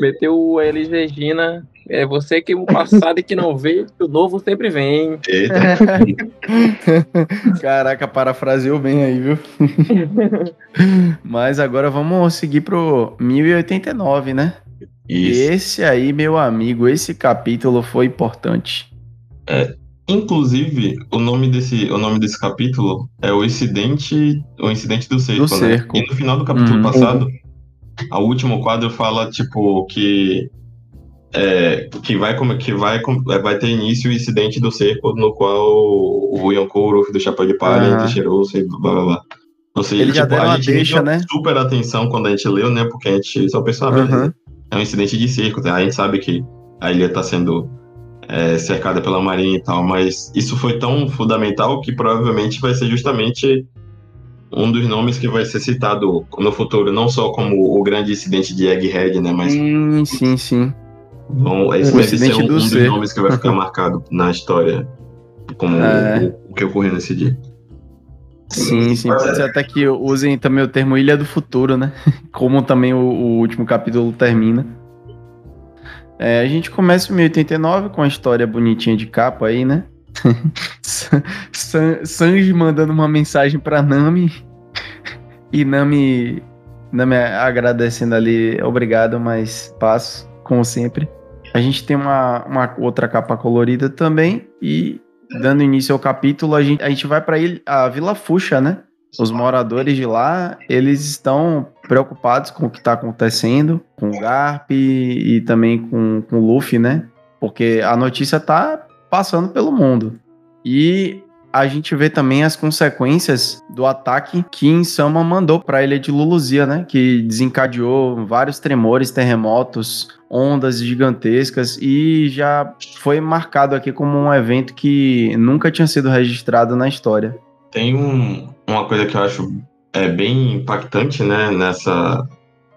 [SPEAKER 3] meteu o Elis Regina. É você que o passado e que não vê, que o novo sempre vem.
[SPEAKER 4] Eita,
[SPEAKER 1] Caraca, parafraseou bem aí, viu? Mas agora vamos seguir pro 1089, né?
[SPEAKER 4] isso.
[SPEAKER 1] Esse aí, meu amigo, esse capítulo foi importante.
[SPEAKER 4] Inclusive, o nome desse, o nome desse capítulo é o incidente, o incidente do cerco,
[SPEAKER 1] Do
[SPEAKER 4] né?
[SPEAKER 1] cerco.
[SPEAKER 4] E no final do capítulo
[SPEAKER 1] Uhum.
[SPEAKER 4] passado, o último quadro fala tipo que é, que vai como que vai é, vai ter início o incidente do cerco no qual o Yonkou, o do Chapéu de Palha,
[SPEAKER 1] Aham.
[SPEAKER 4] entre Shiroso e blá blá blá. Ou seja,
[SPEAKER 1] Eles já
[SPEAKER 4] tipo, a gente
[SPEAKER 1] deixa, né?
[SPEAKER 4] super atenção quando a gente leu, né? Porque a gente só pensou, ah,
[SPEAKER 1] Aham.
[SPEAKER 4] é um incidente de circo, tá? a gente sabe que a ilha tá sendo é, cercada pela marinha e tal, mas isso foi tão fundamental que provavelmente vai ser justamente um dos nomes que vai ser citado no futuro, não só como o grande incidente de Egghead, né? Mas
[SPEAKER 1] Sim, sim, sim.
[SPEAKER 4] vão, esse
[SPEAKER 1] O
[SPEAKER 4] deve ser
[SPEAKER 1] incidente
[SPEAKER 4] um,
[SPEAKER 1] do
[SPEAKER 4] um dos nomes que vai ficar marcado na história como
[SPEAKER 1] É.
[SPEAKER 4] o, o que ocorreu nesse dia.
[SPEAKER 1] Sim, sim. Pode ser até que usem também o termo Ilha do Futuro, né? Como também o, o último capítulo termina. É, a gente começa em 1089 com a história bonitinha de capa aí, né? San- San- Sanji mandando uma mensagem pra Nami e Nami, Nami agradecendo ali, obrigado, mas passo, como sempre. A gente tem uma, uma outra capa colorida também e dando início ao capítulo, a gente, a gente vai para a Vila Fuxa, né? Os moradores de lá, eles estão preocupados com o que está acontecendo, com o Garp e, e também com, com o Luffy, né? Porque a notícia tá passando pelo mundo. E a gente vê também as consequências do ataque que Insama mandou para a ilha de Luluzia, né? Que desencadeou vários tremores, terremotos, ondas gigantescas e já foi marcado aqui como um evento que nunca tinha sido registrado na história.
[SPEAKER 4] Tem um, uma coisa que eu acho é, bem impactante, né, nessa.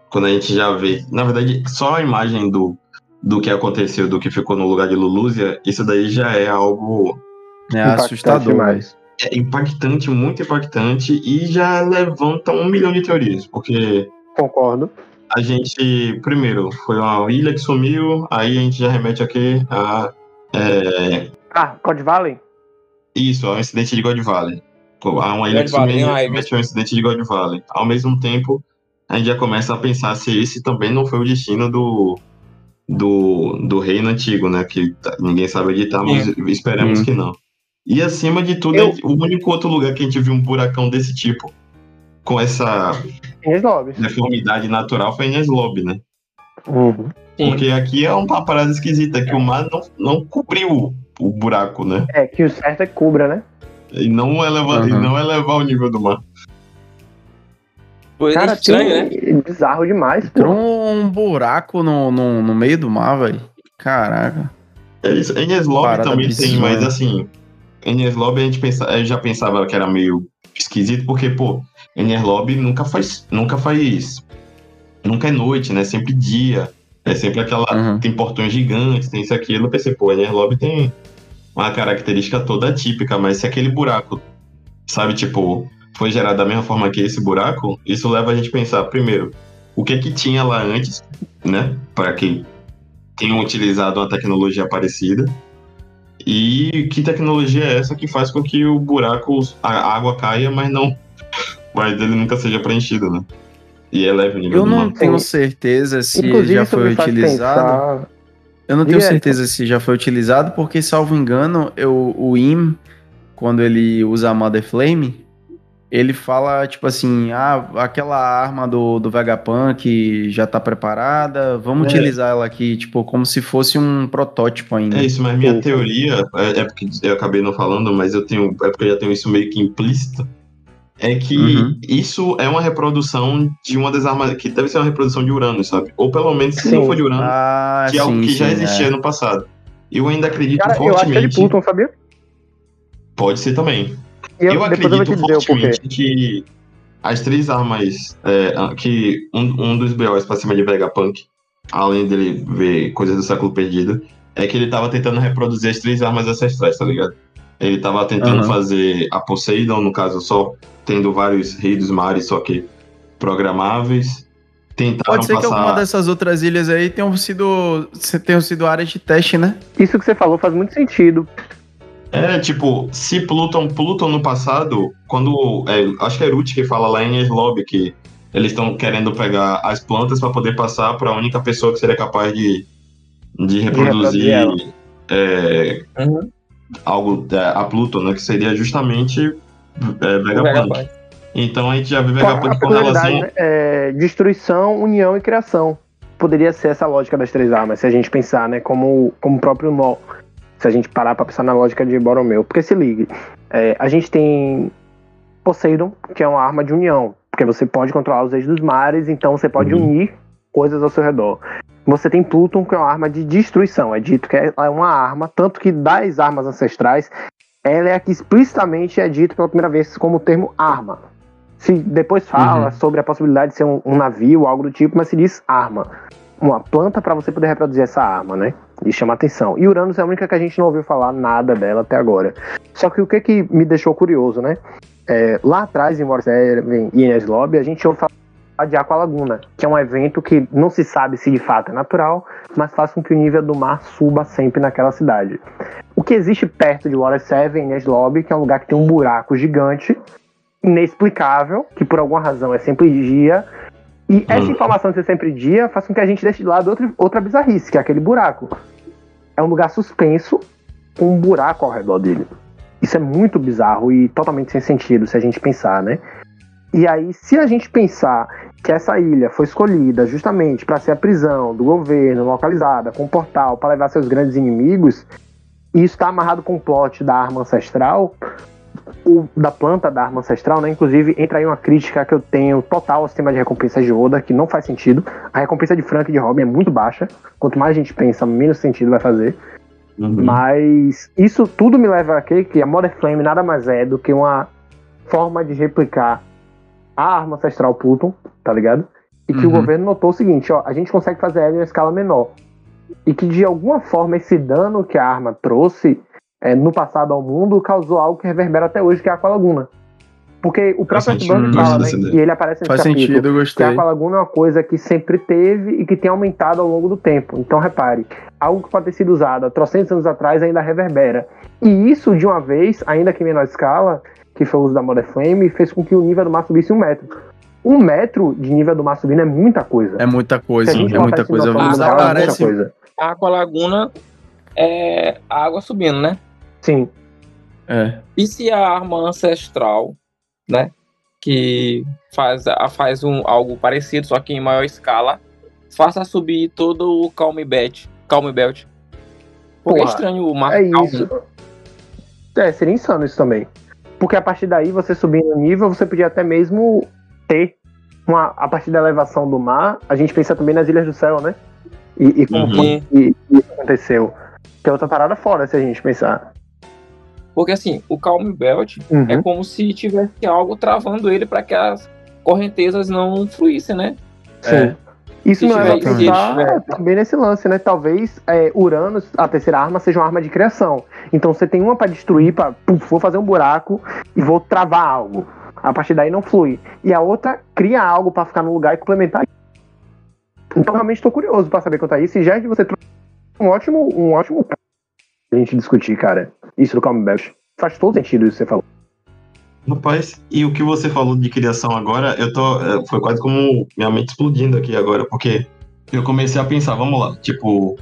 [SPEAKER 4] Quando a gente já vê. Na verdade, só a imagem do, do que aconteceu, do que ficou no lugar de Lulúzia, isso daí já é algo
[SPEAKER 1] É assustador.
[SPEAKER 2] demais.
[SPEAKER 4] é, impactante, muito impactante, e já levanta um milhão de teorias. Porque
[SPEAKER 2] Concordo.
[SPEAKER 4] a gente, primeiro, foi uma ilha que sumiu, aí a gente já remete aqui a. É,
[SPEAKER 2] Ah, Code Valley?
[SPEAKER 4] isso, ao incidente de God Valley. Há uma ilha que
[SPEAKER 3] é
[SPEAKER 4] remete ao incidente de God Valley. Ao mesmo tempo, a gente já começa a pensar se esse também não foi o destino do, do, do reino antigo, né? Que tá- ninguém sabe editar, mas esperamos
[SPEAKER 1] Sim.
[SPEAKER 4] que não. E acima de tudo,
[SPEAKER 2] Eu-
[SPEAKER 4] o único outro lugar que a gente viu um buracão desse tipo, com essa deformidade natural, foi em Neslob, né?
[SPEAKER 2] Uhum.
[SPEAKER 3] Sim.
[SPEAKER 4] Porque aqui é uma parada esquisita, que o mar não, não cobriu o buraco, né?
[SPEAKER 2] É, que o certo é que cubra, né?
[SPEAKER 4] E não elevar, e
[SPEAKER 1] Uhum.
[SPEAKER 4] não elevar o nível do mar.
[SPEAKER 2] Cara,
[SPEAKER 3] estranha,
[SPEAKER 2] tem-
[SPEAKER 3] né?
[SPEAKER 2] bizarro demais,
[SPEAKER 1] Entrou um buraco no, no, no meio do mar, velho. Caraca.
[SPEAKER 4] É isso. Em Eslob
[SPEAKER 1] Parada
[SPEAKER 4] também tem,
[SPEAKER 1] bizonha.
[SPEAKER 4] mas assim, em Eslob a gente pensa, eu já pensava que era meio esquisito, porque, pô, em Eslob nunca faz, nunca faz, nunca é noite, né? Sempre dia. É sempre aquela,
[SPEAKER 1] Uhum.
[SPEAKER 4] tem portões gigantes, tem isso aqui. Eu pensei, pô, em Eslob tem uma característica toda típica, mas se aquele buraco, sabe, tipo, foi gerado da mesma forma que esse buraco, isso leva a gente a pensar, primeiro, o que que tinha lá antes, né? Para quem tenham utilizado uma tecnologia parecida. E que tecnologia é essa que faz com que o buraco, a água caia, mas não. Mas ele nunca seja preenchido, né? E eleve o nível
[SPEAKER 1] Eu
[SPEAKER 4] do
[SPEAKER 1] não
[SPEAKER 4] mar.
[SPEAKER 1] tenho certeza se
[SPEAKER 2] Inclusive,
[SPEAKER 1] já foi utilizado.
[SPEAKER 2] pensar-
[SPEAKER 1] Eu não tenho
[SPEAKER 2] Diga aí,
[SPEAKER 1] certeza se já foi utilizado, porque, salvo engano, eu, o Im, quando ele usa a Mother Flame, ele fala, tipo assim, ah, aquela arma do, do Vegapunk já tá preparada, vamos
[SPEAKER 4] É.
[SPEAKER 1] utilizar ela aqui, tipo, como se fosse um protótipo ainda.
[SPEAKER 4] É isso, mas minha
[SPEAKER 2] Sim.
[SPEAKER 4] teoria, é, é porque eu acabei não falando, mas eu tenho. É porque eu já tenho isso meio que implícito. É que
[SPEAKER 1] Uhum.
[SPEAKER 4] isso é uma reprodução de uma das armas. Que deve ser uma reprodução de Urano, sabe? Ou pelo menos, se
[SPEAKER 2] Sim.
[SPEAKER 4] não for de Urano,
[SPEAKER 1] Ah,
[SPEAKER 4] de algo
[SPEAKER 1] sim,
[SPEAKER 4] que já
[SPEAKER 1] sim,
[SPEAKER 4] existia
[SPEAKER 1] é.
[SPEAKER 4] no passado. Eu ainda acredito
[SPEAKER 2] Cara, eu acho que é de
[SPEAKER 4] fortemente.
[SPEAKER 2] Pluton, sabia?
[SPEAKER 4] Pode ser também.
[SPEAKER 2] Eu,
[SPEAKER 4] Eu,
[SPEAKER 2] eu
[SPEAKER 4] acredito
[SPEAKER 2] porquê.
[SPEAKER 4] fortemente que as três armas é, que um, um dos BOs pra cima de Vegapunk, além dele ver coisas do século perdido, é que ele tava tentando reproduzir as três armas ancestrais, tá ligado? Ele tava tentando
[SPEAKER 1] Aham.
[SPEAKER 4] fazer a Poseidon, no caso, só tendo vários reis dos mares, só que programáveis. Tentaram
[SPEAKER 1] Pode ser que
[SPEAKER 4] passar...
[SPEAKER 1] alguma dessas outras ilhas aí tenham sido, tenham sido áreas de teste, né?
[SPEAKER 2] Isso que você falou faz muito sentido.
[SPEAKER 4] É, tipo, se Pluton, Pluton no passado, quando. é, acho que é Ruth que fala lá em Eslob que eles estão querendo pegar as plantas para poder passar para a única pessoa que seria capaz de, de reproduzir
[SPEAKER 2] reproduzir
[SPEAKER 4] é,
[SPEAKER 3] Uhum.
[SPEAKER 4] Algo é, a Pluton, né? Que seria justamente é, Vegapunk.
[SPEAKER 3] Vegapunk.
[SPEAKER 4] Então a gente já vê
[SPEAKER 2] a
[SPEAKER 4] Vegapunk com relação.
[SPEAKER 2] né, é destruição, união e criação. Poderia ser essa lógica das três armas, se a gente pensar, né, como, como o próprio nó. Se a gente parar pra pensar na lógica de Boromeu. Porque se ligue, é, a gente tem Poseidon, que é uma arma de união, porque você pode controlar os eixos dos mares, então você pode
[SPEAKER 4] Uhum.
[SPEAKER 2] unir coisas ao seu redor. Você tem Pluton, que é uma arma de destruição. É dito que é uma arma, tanto que das armas ancestrais, ela é a que explicitamente é dito pela primeira vez como termo arma. Se depois fala
[SPEAKER 1] Uhum.
[SPEAKER 2] sobre a possibilidade de ser um, um navio, algo do tipo, mas se diz arma. Uma planta para você poder reproduzir essa arma, né? E chama atenção. E Uranus é a única que a gente não ouviu falar nada dela até agora. Só que o que, que me deixou curioso, né? É, lá atrás, em War Seven e Ines Lobby, a gente ouviu falar de Aqualaguna, que é um evento que não se sabe se de fato é natural, mas faz com que o nível do mar suba sempre naquela cidade. O que existe perto de Water 7 e Ines Lobby, que é um lugar que tem um buraco gigante, inexplicável, que por alguma razão é sempre dia. E essa
[SPEAKER 4] Hum.
[SPEAKER 2] informação de ser sempre dia faz com que a gente deixe de lado outra, outra bizarrice, que é aquele buraco. É um lugar suspenso com um buraco ao redor dele. Isso é muito bizarro e totalmente sem sentido se a gente pensar, né? E aí, se a gente pensar que essa ilha foi escolhida justamente para ser a prisão do governo, localizada com um portal para levar seus grandes inimigos, e isso está amarrado com o plot da arma ancestral, o, da planta da arma ancestral, né? Inclusive, entra aí uma crítica que eu tenho total ao sistema de recompensa de Oda, que não faz sentido. A recompensa de Frank e de Robin é muito baixa. Quanto mais a gente pensa, menos sentido vai fazer.
[SPEAKER 4] Uhum.
[SPEAKER 2] Mas isso tudo me leva a crer que a Mother Flame nada mais é do que uma forma de replicar a arma ancestral Pluton, tá ligado? E que o
[SPEAKER 1] Uhum.
[SPEAKER 2] governo notou o seguinte, ó, a gente consegue fazer ela em uma escala menor. E que de alguma forma esse dano que a arma trouxe é, no passado ao mundo causou algo que reverbera até hoje, que é a Aqualaguna. Porque o próprio
[SPEAKER 1] gosto
[SPEAKER 2] fala, né, e ele aparece nesse
[SPEAKER 1] Faz
[SPEAKER 2] capítulo,
[SPEAKER 1] sentido, eu
[SPEAKER 2] que a
[SPEAKER 1] gostei.
[SPEAKER 2] Aqualaguna é uma coisa que sempre teve e que tem aumentado ao longo do tempo. Então, repare, algo que pode ter sido usado há trocentos anos atrás ainda reverbera. E isso, de uma vez, ainda que em menor escala, que foi o uso da Mother Flame, fez com que o nível do mar subisse um metro. Um metro de nível do mar subindo é muita coisa.
[SPEAKER 1] É muita coisa, é
[SPEAKER 2] botar
[SPEAKER 1] muita coisa.
[SPEAKER 3] Vamos usar,
[SPEAKER 2] é muita coisa.
[SPEAKER 3] A Aqualaguna é a água subindo, né?
[SPEAKER 2] Sim.
[SPEAKER 1] é.
[SPEAKER 3] E se a arma ancestral, né? Que faz, a- faz um, algo parecido, só que em maior escala, faça subir todo o Calm Belt. Calm Belt. Porque é
[SPEAKER 2] Porra,
[SPEAKER 3] estranho o mar
[SPEAKER 2] É
[SPEAKER 3] calmo.
[SPEAKER 2] isso. É, seria insano isso também. Porque a partir daí, você subindo o nível, você podia até mesmo ter uma, a partir da elevação do mar, a gente pensa também nas Ilhas do Céu, né? E, e como
[SPEAKER 4] Uhum.
[SPEAKER 2] foi que isso aconteceu. Que é outra parada fora, se a gente pensar.
[SPEAKER 3] Porque assim, o Calm Belt
[SPEAKER 2] Uhum.
[SPEAKER 3] é como se tivesse algo travando ele para que as correntezas não fluíssem, né?
[SPEAKER 2] Sim.
[SPEAKER 1] É.
[SPEAKER 2] Isso me leva a
[SPEAKER 3] tiver- se
[SPEAKER 2] pensar
[SPEAKER 3] tiver-
[SPEAKER 2] também nesse lance, né? Talvez é, Uranus, a terceira arma, seja uma arma de criação. Então você tem uma pra destruir, pra, puf, vou fazer um buraco e vou travar algo. A partir daí não flui. E a outra cria algo pra ficar no lugar e complementar. Então realmente estou curioso pra saber quanto a isso. E já é de você trouxe um ótimo, um ótimo pra gente discutir, cara. Isso do Calm Belt. Faz todo sentido isso que você falou.
[SPEAKER 4] Rapaz, e o que você falou de criação agora, eu tô. é, Foi quase como minha mente explodindo aqui agora, porque eu comecei a pensar, vamos lá, tipo,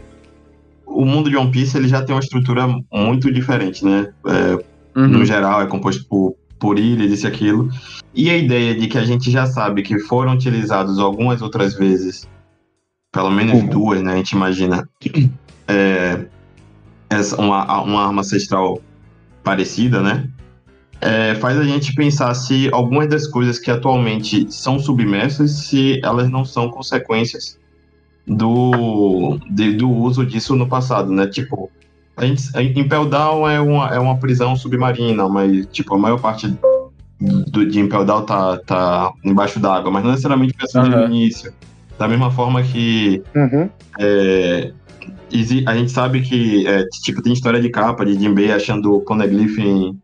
[SPEAKER 4] o mundo de One Piece ele já tem uma estrutura muito diferente, né? É,
[SPEAKER 1] Uhum.
[SPEAKER 4] no geral, é composto por, por ilhas, isso e aquilo. E a ideia de que a gente já sabe que foram utilizados algumas outras vezes, pelo menos
[SPEAKER 2] Uhum.
[SPEAKER 4] duas, né? A gente imagina, é, essa, uma, uma arma ancestral parecida, né? É, faz a gente pensar se algumas das coisas que atualmente são submersas, se elas não são consequências do, de- do uso disso no passado, né? Tipo, a gente, Impel Down é uma, é uma prisão submarina, mas, tipo, a maior parte do, de Impel Down tá, tá embaixo d'água, mas não necessariamente foi assim no início. Da mesma forma que
[SPEAKER 2] Uhum.
[SPEAKER 4] é, a gente sabe que, é, tipo, tem história de capa de Jinbei achando o Poneglyph em,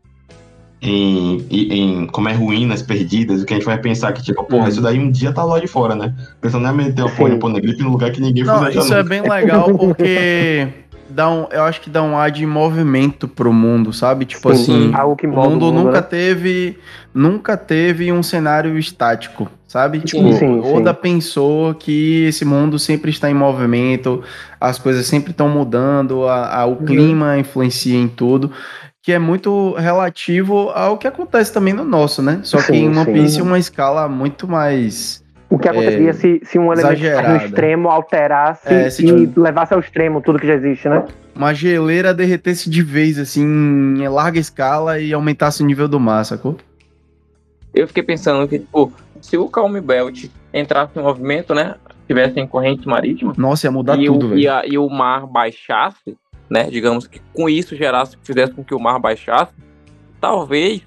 [SPEAKER 4] em, em, como é ruínas perdidas, o que a gente vai pensar que, tipo, porra,
[SPEAKER 1] Uhum.
[SPEAKER 4] isso daí um dia tá lá de fora, né? Pensando em meter o
[SPEAKER 2] Sim.
[SPEAKER 4] Pone- Poneglyph no lugar que ninguém
[SPEAKER 1] Não, isso é bem legal porque dá um, eu acho que dá um ar de movimento pro mundo, sabe? Tipo
[SPEAKER 2] Sim,
[SPEAKER 1] assim,
[SPEAKER 2] algo que
[SPEAKER 1] o mundo
[SPEAKER 2] o mundo,
[SPEAKER 1] nunca
[SPEAKER 2] né?
[SPEAKER 1] teve, nunca teve um cenário estático, sabe? Tipo,
[SPEAKER 2] Sim, sim,
[SPEAKER 1] Oda
[SPEAKER 2] sim.
[SPEAKER 1] pensou que esse mundo sempre está em movimento, as coisas sempre estão mudando, a, a- o
[SPEAKER 2] Uhum.
[SPEAKER 1] clima influencia em tudo. Que é muito relativo ao que acontece também no nosso, né? Só que
[SPEAKER 2] Sim,
[SPEAKER 1] em One
[SPEAKER 2] sim.
[SPEAKER 1] Piece uma escala muito mais
[SPEAKER 2] O que aconteceria
[SPEAKER 1] É,
[SPEAKER 2] se, se um elemento no
[SPEAKER 1] exagerada.
[SPEAKER 2] extremo alterasse
[SPEAKER 1] É, se
[SPEAKER 2] e
[SPEAKER 1] tipo-
[SPEAKER 2] levasse ao extremo tudo que já existe, né?
[SPEAKER 1] uma geleira derretesse de vez, assim, em larga escala e aumentasse o nível do mar, sacou?
[SPEAKER 3] eu fiquei pensando que, tipo, se o Calm Belt entrasse em movimento, né? Tivesse em corrente marítima.
[SPEAKER 1] Nossa, ia mudar
[SPEAKER 3] e,
[SPEAKER 1] tudo,
[SPEAKER 3] e,
[SPEAKER 1] velho.
[SPEAKER 3] e o mar baixasse, né? Digamos que com isso gerasse, fizesse com que o mar baixasse, talvez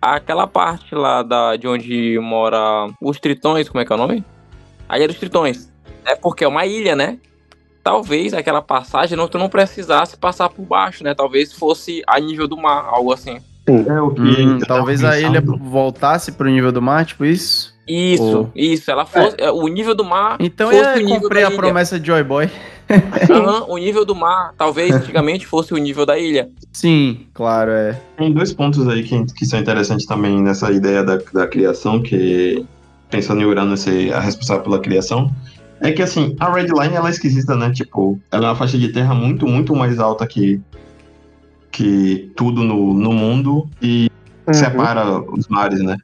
[SPEAKER 3] aquela parte lá da, de onde mora os tritões, como é que é o nome? A Ilha dos Tritões. É porque é uma ilha, né? Talvez aquela passagem não, tu não precisasse passar por baixo, né? Talvez fosse a nível do mar, algo assim.
[SPEAKER 4] É o que.
[SPEAKER 1] Hum, talvez a ilha
[SPEAKER 4] pensando.
[SPEAKER 1] voltasse pro nível do mar, tipo isso.
[SPEAKER 3] Isso,
[SPEAKER 1] Oh.
[SPEAKER 3] isso. Ela fosse. é, O nível do mar.
[SPEAKER 1] Então
[SPEAKER 3] fosse
[SPEAKER 1] eu
[SPEAKER 3] o nível
[SPEAKER 1] comprei
[SPEAKER 3] da
[SPEAKER 1] a
[SPEAKER 3] ilha.
[SPEAKER 1] promessa de Joy Boy.
[SPEAKER 3] Aham, o nível do mar, talvez antigamente fosse o nível da ilha.
[SPEAKER 1] Sim, claro, é.
[SPEAKER 4] Tem dois pontos aí que, que são interessantes também nessa ideia da, da criação, que pensando em Urano ser a responsável pela criação, é que assim, a Red Line ela é esquisita, né? Tipo, ela é uma faixa de terra muito, muito mais alta que, que tudo no, no mundo e
[SPEAKER 2] Uhum.
[SPEAKER 4] separa os mares, né?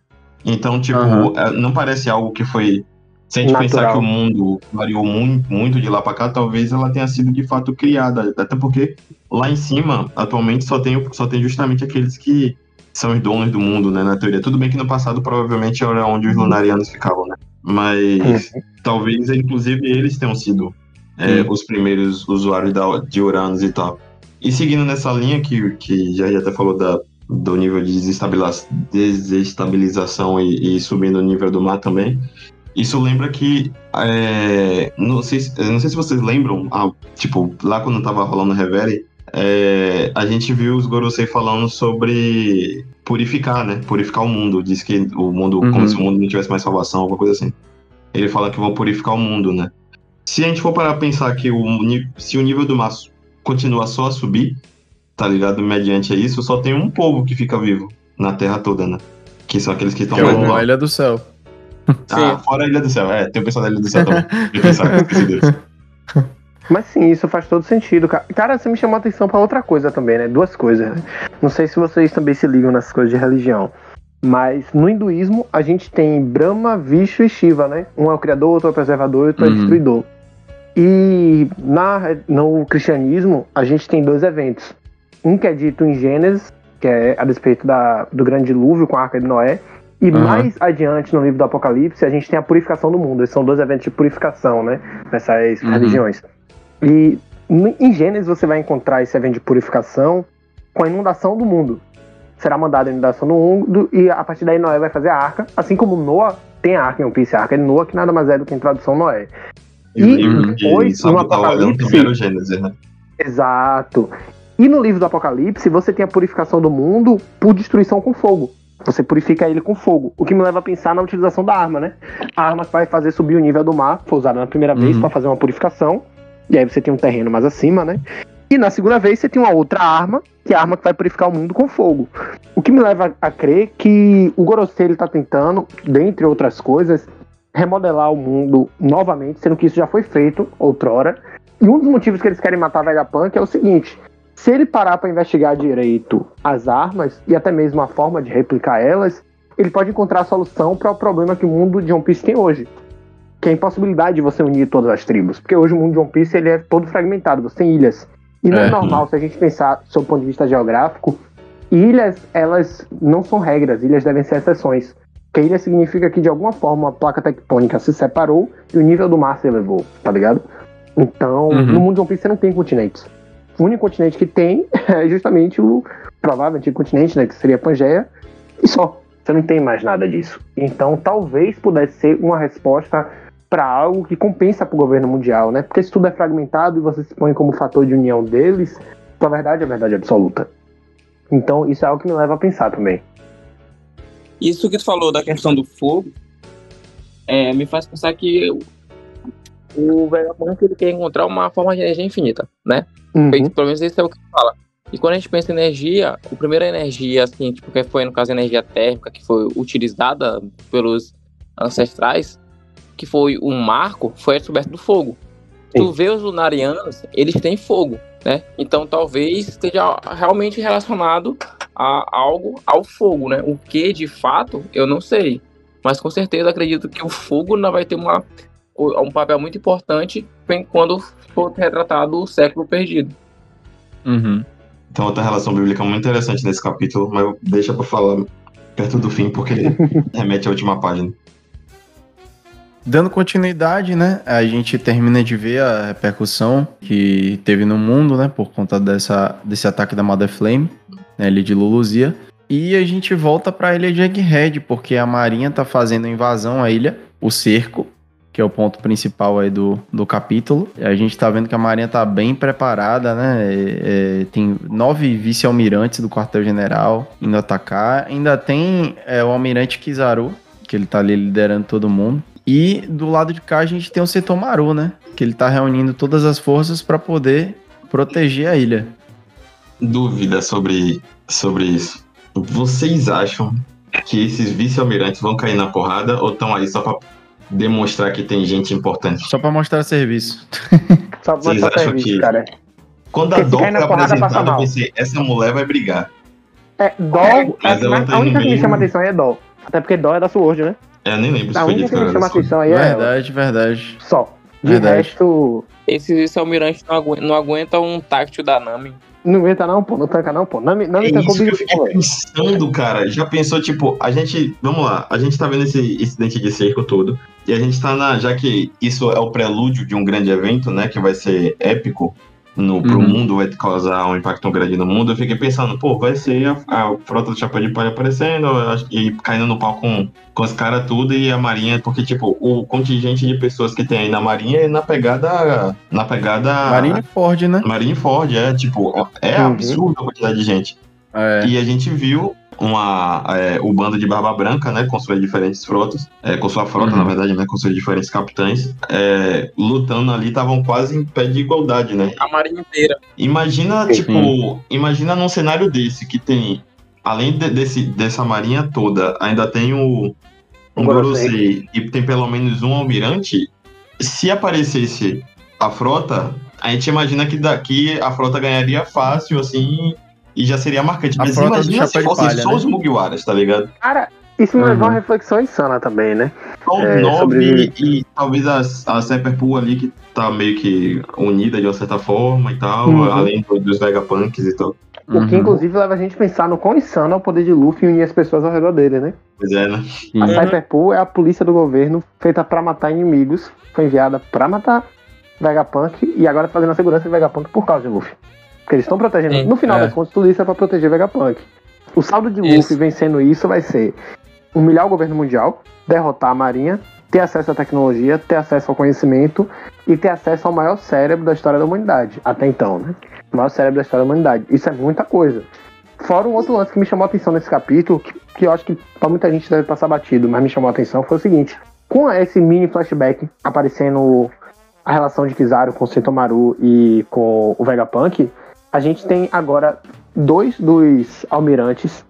[SPEAKER 4] Então, tipo, é, não parece algo que foi. Se a gente pensar
[SPEAKER 2] Natural.
[SPEAKER 4] que o mundo variou muito, muito de lá pra cá, talvez ela tenha sido de fato criada. Até porque lá em cima, atualmente, só tem, só tem justamente aqueles que são os donos do mundo, né? Na teoria. Tudo bem que no passado provavelmente era onde os lunarianos ficavam, né? Mas talvez, inclusive, eles tenham sido é,
[SPEAKER 1] Sim.
[SPEAKER 4] os primeiros usuários da, de Uranus e tal. E seguindo nessa linha que, que já, já até falou da, do nível de desestabiliza- desestabilização e, e subindo o nível do mar também, isso lembra que. é, não, sei, não sei se vocês lembram, ah, tipo, lá quando tava rolando o Revere, é, a gente viu os Gorosei falando sobre purificar, né? Purificar o mundo. Diz que o mundo,
[SPEAKER 1] Uhum.
[SPEAKER 4] como se o mundo não tivesse mais salvação, alguma coisa assim. Ele fala que vão purificar o mundo, né? Se a gente for parar pra pensar que o, se o nível do mar continua só a subir, tá ligado? Mediante isso, só tem um povo que fica vivo na Terra toda, né? Que são aqueles que estão
[SPEAKER 1] é
[SPEAKER 4] mais lá.
[SPEAKER 1] a Ilha do Céu.
[SPEAKER 4] Ah, fora a Ilha do Céu. É, tem o pessoal da Ilha do Céu também. Eu pensava, esqueci deles.
[SPEAKER 2] Mas sim, isso faz todo sentido, cara. Cara, você me chamou a atenção pra outra coisa também, né? Duas coisas. né? Não sei se vocês também se ligam nessas coisas de religião. Mas no hinduísmo, a gente tem Brahma, Vishnu e Shiva, né? Um é o criador, outro é o preservador e outro é o
[SPEAKER 1] Uhum.
[SPEAKER 2] destruidor. E na, no cristianismo, a gente tem dois eventos. Um que é dito em Gênesis, que é a respeito da, do grande dilúvio com a Arca de Noé. E
[SPEAKER 1] Aham.
[SPEAKER 2] mais adiante, no livro do Apocalipse, a gente tem a purificação do mundo. Esses são dois eventos de purificação, né? Nessas
[SPEAKER 1] Uhum.
[SPEAKER 2] religiões. E em Gênesis você vai encontrar esse evento de purificação com a inundação do mundo. Será mandada a inundação do mundo e a partir daí Noé vai fazer a arca, assim como Noah tem a arca em One Piece, a arca de Noah, que nada mais é do que em tradução Noé.
[SPEAKER 4] E
[SPEAKER 2] E depois, no
[SPEAKER 4] olhando
[SPEAKER 2] Apocalipse-
[SPEAKER 4] o Gênesis, né?
[SPEAKER 2] Exato. E no livro do Apocalipse, você tem a purificação do mundo por destruição com fogo. Você purifica ele com fogo. O que me leva a pensar na utilização da arma, né? A arma vai fazer subir o nível do mar, foi usada na primeira vez
[SPEAKER 1] Uhum.
[SPEAKER 2] para fazer uma purificação. E aí você tem um terreno mais acima, né? E na segunda vez você tem uma outra arma, que é a arma que vai purificar o mundo com fogo. O que me leva a crer que o Gorosei ele tá tentando, dentre outras coisas, remodelar o mundo novamente, sendo que isso já foi feito outrora. E um dos motivos que eles querem matar Vegapunk é o seguinte: se ele parar para investigar direito as armas e até mesmo a forma de replicar elas, ele pode encontrar a solução para o problema que o mundo de One Piece tem hoje. Que é a impossibilidade de você unir todas as tribos. Porque hoje o mundo de One Piece ele é todo fragmentado, você tem ilhas. E não é,
[SPEAKER 1] É.
[SPEAKER 2] normal, se a gente pensar do ponto de vista geográfico, ilhas, elas não são regras, ilhas devem ser exceções. Porque ilha significa que de alguma forma a placa tectônica se separou e o nível do mar se elevou, tá ligado? Então,
[SPEAKER 1] Uhum.
[SPEAKER 2] no mundo de One Piece você não tem continentes. O único continente que tem é justamente o provável antigo continente, né? Que seria a Pangeia. E só. Você não tem mais nada disso. Então, talvez pudesse ser uma resposta para algo que compensa para o governo mundial, né? Porque se tudo é fragmentado e você se põe como fator de união deles, a verdade é a verdade absoluta. Então, isso é algo que me leva a pensar também.
[SPEAKER 3] Isso que tu falou da questão do fogo é, me faz pensar que o- Vegapunk ele quer encontrar uma forma de energia infinita, né?
[SPEAKER 2] Uhum.
[SPEAKER 3] Pelo menos isso é o que tu fala. E quando a gente pensa em energia, a primeira energia, assim, tipo, que foi no caso a energia térmica, que foi utilizada pelos ancestrais, que foi um marco, foi a descoberta do fogo. Tu vê os lunarianos, eles têm fogo, né? Então talvez esteja realmente relacionado a algo ao fogo, né? O que de fato, eu não sei. Mas com certeza acredito que o fogo ainda vai ter uma, um papel muito importante quando for retratado o século perdido.
[SPEAKER 1] Uhum.
[SPEAKER 4] Tem outra relação bíblica muito interessante nesse capítulo, mas deixa pra falar perto do fim, porque remete à última página.
[SPEAKER 1] Dando continuidade, né? A gente termina de ver a repercussão que teve no mundo, né? Por conta dessa, desse ataque da Mother Flame, né, ali de Luluzia. E a gente volta para a ilha de Egghead, porque a Marinha tá fazendo invasão à ilha, o cerco, que é o ponto principal aí do, do capítulo. A gente tá vendo que a Marinha tá bem preparada, né? É, é, tem nove vice-almirantes do quartel-general indo atacar. Ainda tem é, o almirante Kizaru, que ele tá ali liderando todo mundo. E do lado de cá a gente tem o Setomaru, né? Que ele tá reunindo todas as forças para poder proteger a ilha.
[SPEAKER 4] Dúvida sobre, sobre isso. Vocês acham que esses vice-almirantes vão cair na porrada ou estão aí só pra demonstrar que tem gente importante?
[SPEAKER 1] Só para mostrar serviço.
[SPEAKER 2] Só pra
[SPEAKER 4] Vocês
[SPEAKER 2] mostrar serviço,
[SPEAKER 4] que-
[SPEAKER 2] cara.
[SPEAKER 4] Quando a
[SPEAKER 2] Porque
[SPEAKER 4] Dó foi apresentada, eu
[SPEAKER 2] mal.
[SPEAKER 4] pensei, essa mulher vai brigar.
[SPEAKER 2] É, Dó,
[SPEAKER 4] Mas ela
[SPEAKER 2] a,
[SPEAKER 4] tá
[SPEAKER 2] a única que me chama atenção aí é Dó. Até porque Dó é da Sword, né?
[SPEAKER 4] É, eu nem lembro se
[SPEAKER 2] A
[SPEAKER 4] foi
[SPEAKER 2] única que me chama atenção aí é ela.
[SPEAKER 1] Verdade, verdade.
[SPEAKER 2] Só. De
[SPEAKER 1] Verdade.
[SPEAKER 2] resto,
[SPEAKER 3] Esse vice-almirante não, agu não aguenta um táctil da Nami.
[SPEAKER 2] não aguenta não, pô. Não tanca não, pô. Me, não me
[SPEAKER 4] É
[SPEAKER 2] tancou
[SPEAKER 4] isso que eu fiquei pensando, cara. Já pensou, tipo, a gente. Vamos lá, a gente tá vendo esse incidente de cerco todo. E a gente tá na. Já que isso é o prelúdio de um grande evento, né? Que vai ser épico no, pro
[SPEAKER 1] Uhum.
[SPEAKER 4] mundo, vai causar um impacto grande no mundo. Eu fiquei pensando, pô, vai ser a, a frota do Chapéu de Palha aparecendo e caindo no pau com, com os caras tudo e a Marinha, porque, tipo, o contingente de pessoas que tem aí na Marinha é na pegada. Na pegada.
[SPEAKER 1] Marine Ford, né?
[SPEAKER 4] Marinha Ford, é, tipo, é
[SPEAKER 2] Uhum.
[SPEAKER 4] absurdo a quantidade de gente.
[SPEAKER 1] É.
[SPEAKER 4] E a gente viu uma, é, o bando de Barba Branca, né, com suas diferentes frotas, é, com sua frota,
[SPEAKER 1] Uhum.
[SPEAKER 4] na verdade, né, com seus diferentes capitães, é, lutando ali, estavam quase em pé de igualdade, né?
[SPEAKER 3] A marinha inteira.
[SPEAKER 4] Imagina,
[SPEAKER 2] Sim.
[SPEAKER 4] tipo, imagina num cenário desse, que tem, além de- desse, dessa marinha toda, ainda tem o um.
[SPEAKER 2] Gorosei
[SPEAKER 4] e tem pelo menos um almirante, se aparecesse a frota, a gente imagina que daqui a frota ganharia fácil, assim, e já seria marcante.
[SPEAKER 1] A
[SPEAKER 4] Mas imagina se fossem
[SPEAKER 1] Palha,
[SPEAKER 4] só
[SPEAKER 1] né?
[SPEAKER 4] os Mugiwaras, tá ligado?
[SPEAKER 2] Cara, isso me levou a
[SPEAKER 1] Uhum.
[SPEAKER 2] uma reflexão insana também, né?
[SPEAKER 4] Só
[SPEAKER 2] É, sobre-
[SPEAKER 4] e talvez a, a Sepperpool ali, que tá meio que unida de uma certa forma e tal,
[SPEAKER 2] Uhum.
[SPEAKER 4] além do- dos Vegapunks e tal.
[SPEAKER 2] O que
[SPEAKER 1] Uhum.
[SPEAKER 2] inclusive leva a gente a pensar no quão insano é o poder de Luffy unir as pessoas ao redor dele, né?
[SPEAKER 4] Pois é, né?
[SPEAKER 2] A Cyberpool é a polícia do governo feita pra matar inimigos, foi enviada pra matar Vegapunk e agora tá fazendo a segurança de Vegapunk por causa de Luffy. Porque eles estão protegendo.
[SPEAKER 3] Sim,
[SPEAKER 2] no final
[SPEAKER 1] é.
[SPEAKER 2] das contas, tudo isso é pra proteger Vegapunk. O saldo de
[SPEAKER 3] Isso.
[SPEAKER 2] Luffy vencendo isso vai ser humilhar o governo mundial, derrotar a marinha, ter acesso à tecnologia, ter acesso ao conhecimento e ter acesso ao maior cérebro da história da humanidade. Até então, né? O maior cérebro da história da humanidade. Isso é muita coisa. Fora um outro lance que me chamou a atenção nesse capítulo, que, que eu acho que pra muita gente deve passar batido, mas me chamou a atenção, foi o seguinte. Com esse mini flashback aparecendo a relação de Kizaru com o Sentomaru e com o Vegapunk, a gente tem agora dois dos almirantes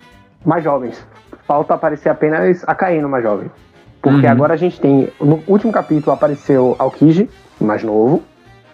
[SPEAKER 2] mais jovens. Falta aparecer apenas a Kaino mais jovem. Porque
[SPEAKER 1] Uhum.
[SPEAKER 2] agora a gente tem. No último capítulo apareceu Aokiji, mais novo.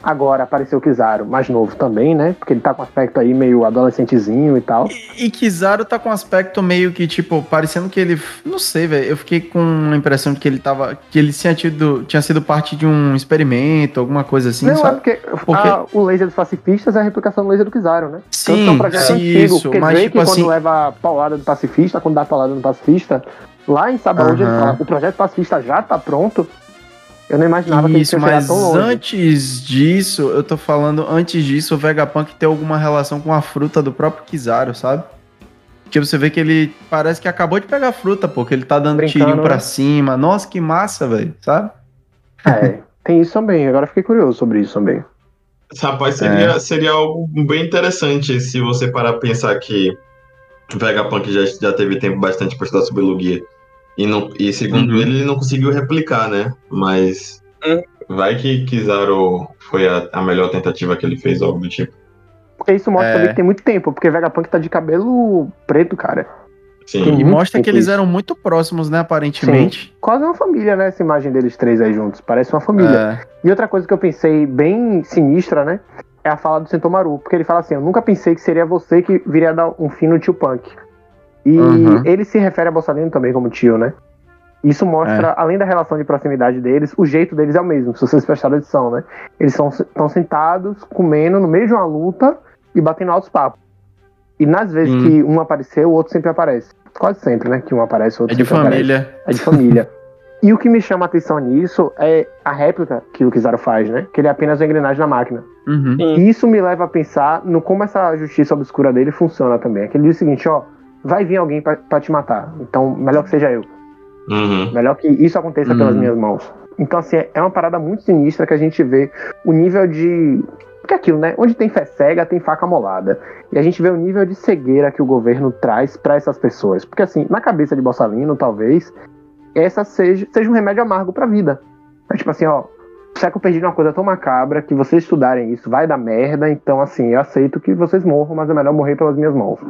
[SPEAKER 2] Agora apareceu o Kizaru, mais novo também, né? Porque ele tá com aspecto aí meio adolescentezinho e tal.
[SPEAKER 1] E, e Kizaru tá com aspecto meio que, tipo, parecendo que ele. Não sei, velho. Eu fiquei com a impressão de que ele tava. Que ele tinha, tido, tinha sido parte de um experimento, alguma coisa assim,
[SPEAKER 2] não, é
[SPEAKER 1] sabe?
[SPEAKER 2] porque,
[SPEAKER 1] Porque-
[SPEAKER 2] a- o laser dos pacifistas é a replicação do laser do Kizaru, né? Tanto que é
[SPEAKER 1] Sim,
[SPEAKER 2] um projeto
[SPEAKER 1] sim,
[SPEAKER 2] antigo,
[SPEAKER 1] isso.
[SPEAKER 2] porque
[SPEAKER 1] Mas,
[SPEAKER 2] Drake,
[SPEAKER 1] tipo
[SPEAKER 2] quando
[SPEAKER 1] assim.
[SPEAKER 2] leva a paulada do pacifista, quando dá a paulada no pacifista, lá em Sabaúde ele fala, o projeto pacifista já tá pronto. Eu não imaginava que
[SPEAKER 1] Isso,
[SPEAKER 2] tinha chegado
[SPEAKER 1] mas
[SPEAKER 2] tão longe.
[SPEAKER 1] antes disso, eu tô falando, antes disso, o Vegapunk tem alguma relação com a fruta do próprio Kizaru, sabe? Que você vê que ele parece que acabou de pegar a fruta, pô, que ele tá dando
[SPEAKER 2] Brincando,
[SPEAKER 1] tirinho pra
[SPEAKER 2] né?
[SPEAKER 1] cima. Nossa, que massa, velho, sabe?
[SPEAKER 2] É, tem isso também. Agora eu fiquei curioso sobre isso também.
[SPEAKER 4] Rapaz,
[SPEAKER 1] É.
[SPEAKER 4] seria, seria algo bem interessante se você parar pra pensar que Vegapunk já, já teve tempo bastante pra estudar sobre Lugia. E, não, e segundo
[SPEAKER 1] Uhum.
[SPEAKER 4] ele, ele não conseguiu replicar, né? Mas
[SPEAKER 3] Hum.
[SPEAKER 4] vai que Kizaru foi a, a melhor tentativa que ele fez, algo do tipo.
[SPEAKER 2] Porque isso mostra
[SPEAKER 1] É.
[SPEAKER 2] também que tem muito tempo, porque Vegapunk tá de cabelo preto, cara.
[SPEAKER 4] Sim.
[SPEAKER 1] E mostra que eles
[SPEAKER 2] isso.
[SPEAKER 1] eram muito próximos, né, aparentemente.
[SPEAKER 2] Quase uma família, né? Essa imagem deles três aí juntos. Parece uma família.
[SPEAKER 1] É.
[SPEAKER 2] E outra coisa que eu pensei bem sinistra, né? É a fala do Sentomaru. Porque ele fala assim: Eu nunca pensei que seria você que viria a dar um fim no tio Punk. E
[SPEAKER 1] Uhum.
[SPEAKER 2] ele se refere a Bolsalino também como tio, né? Isso mostra,
[SPEAKER 1] É.
[SPEAKER 2] além da relação de proximidade deles, o jeito deles é o mesmo, se vocês prestaram atenção, né? Eles estão sentados, comendo no meio de uma luta e batendo altos papos. E nas vezes
[SPEAKER 1] Sim.
[SPEAKER 2] que um apareceu, o outro sempre aparece. quase sempre, né? Que um aparece, outro
[SPEAKER 1] É de
[SPEAKER 2] sempre aparece.
[SPEAKER 1] família.
[SPEAKER 2] É de família. e o que me chama a atenção nisso é a réplica que o Kizaru faz, né? Que ele é apenas uma engrenagem na máquina.
[SPEAKER 1] Uhum.
[SPEAKER 2] E isso me leva a pensar no como essa justiça obscura dele funciona também. É que ele diz o seguinte, ó, vai vir alguém pra, pra te matar. Então, melhor que seja eu.
[SPEAKER 4] Uhum.
[SPEAKER 2] Melhor que isso aconteça
[SPEAKER 1] Hum.
[SPEAKER 2] pelas minhas mãos. Então, assim, é uma parada muito sinistra que a gente vê o nível de. Porque é aquilo, né? Onde tem fé cega, tem faca molada. E a gente vê o nível de cegueira que o governo traz pra essas pessoas. Porque, assim, na cabeça de Borsalino, talvez, essa seja, seja um remédio amargo pra vida. É tipo assim, ó. Século perdido é uma coisa tão macabra que vocês estudarem isso vai dar merda. Então, assim, eu aceito que vocês morram, mas é melhor morrer pelas minhas mãos.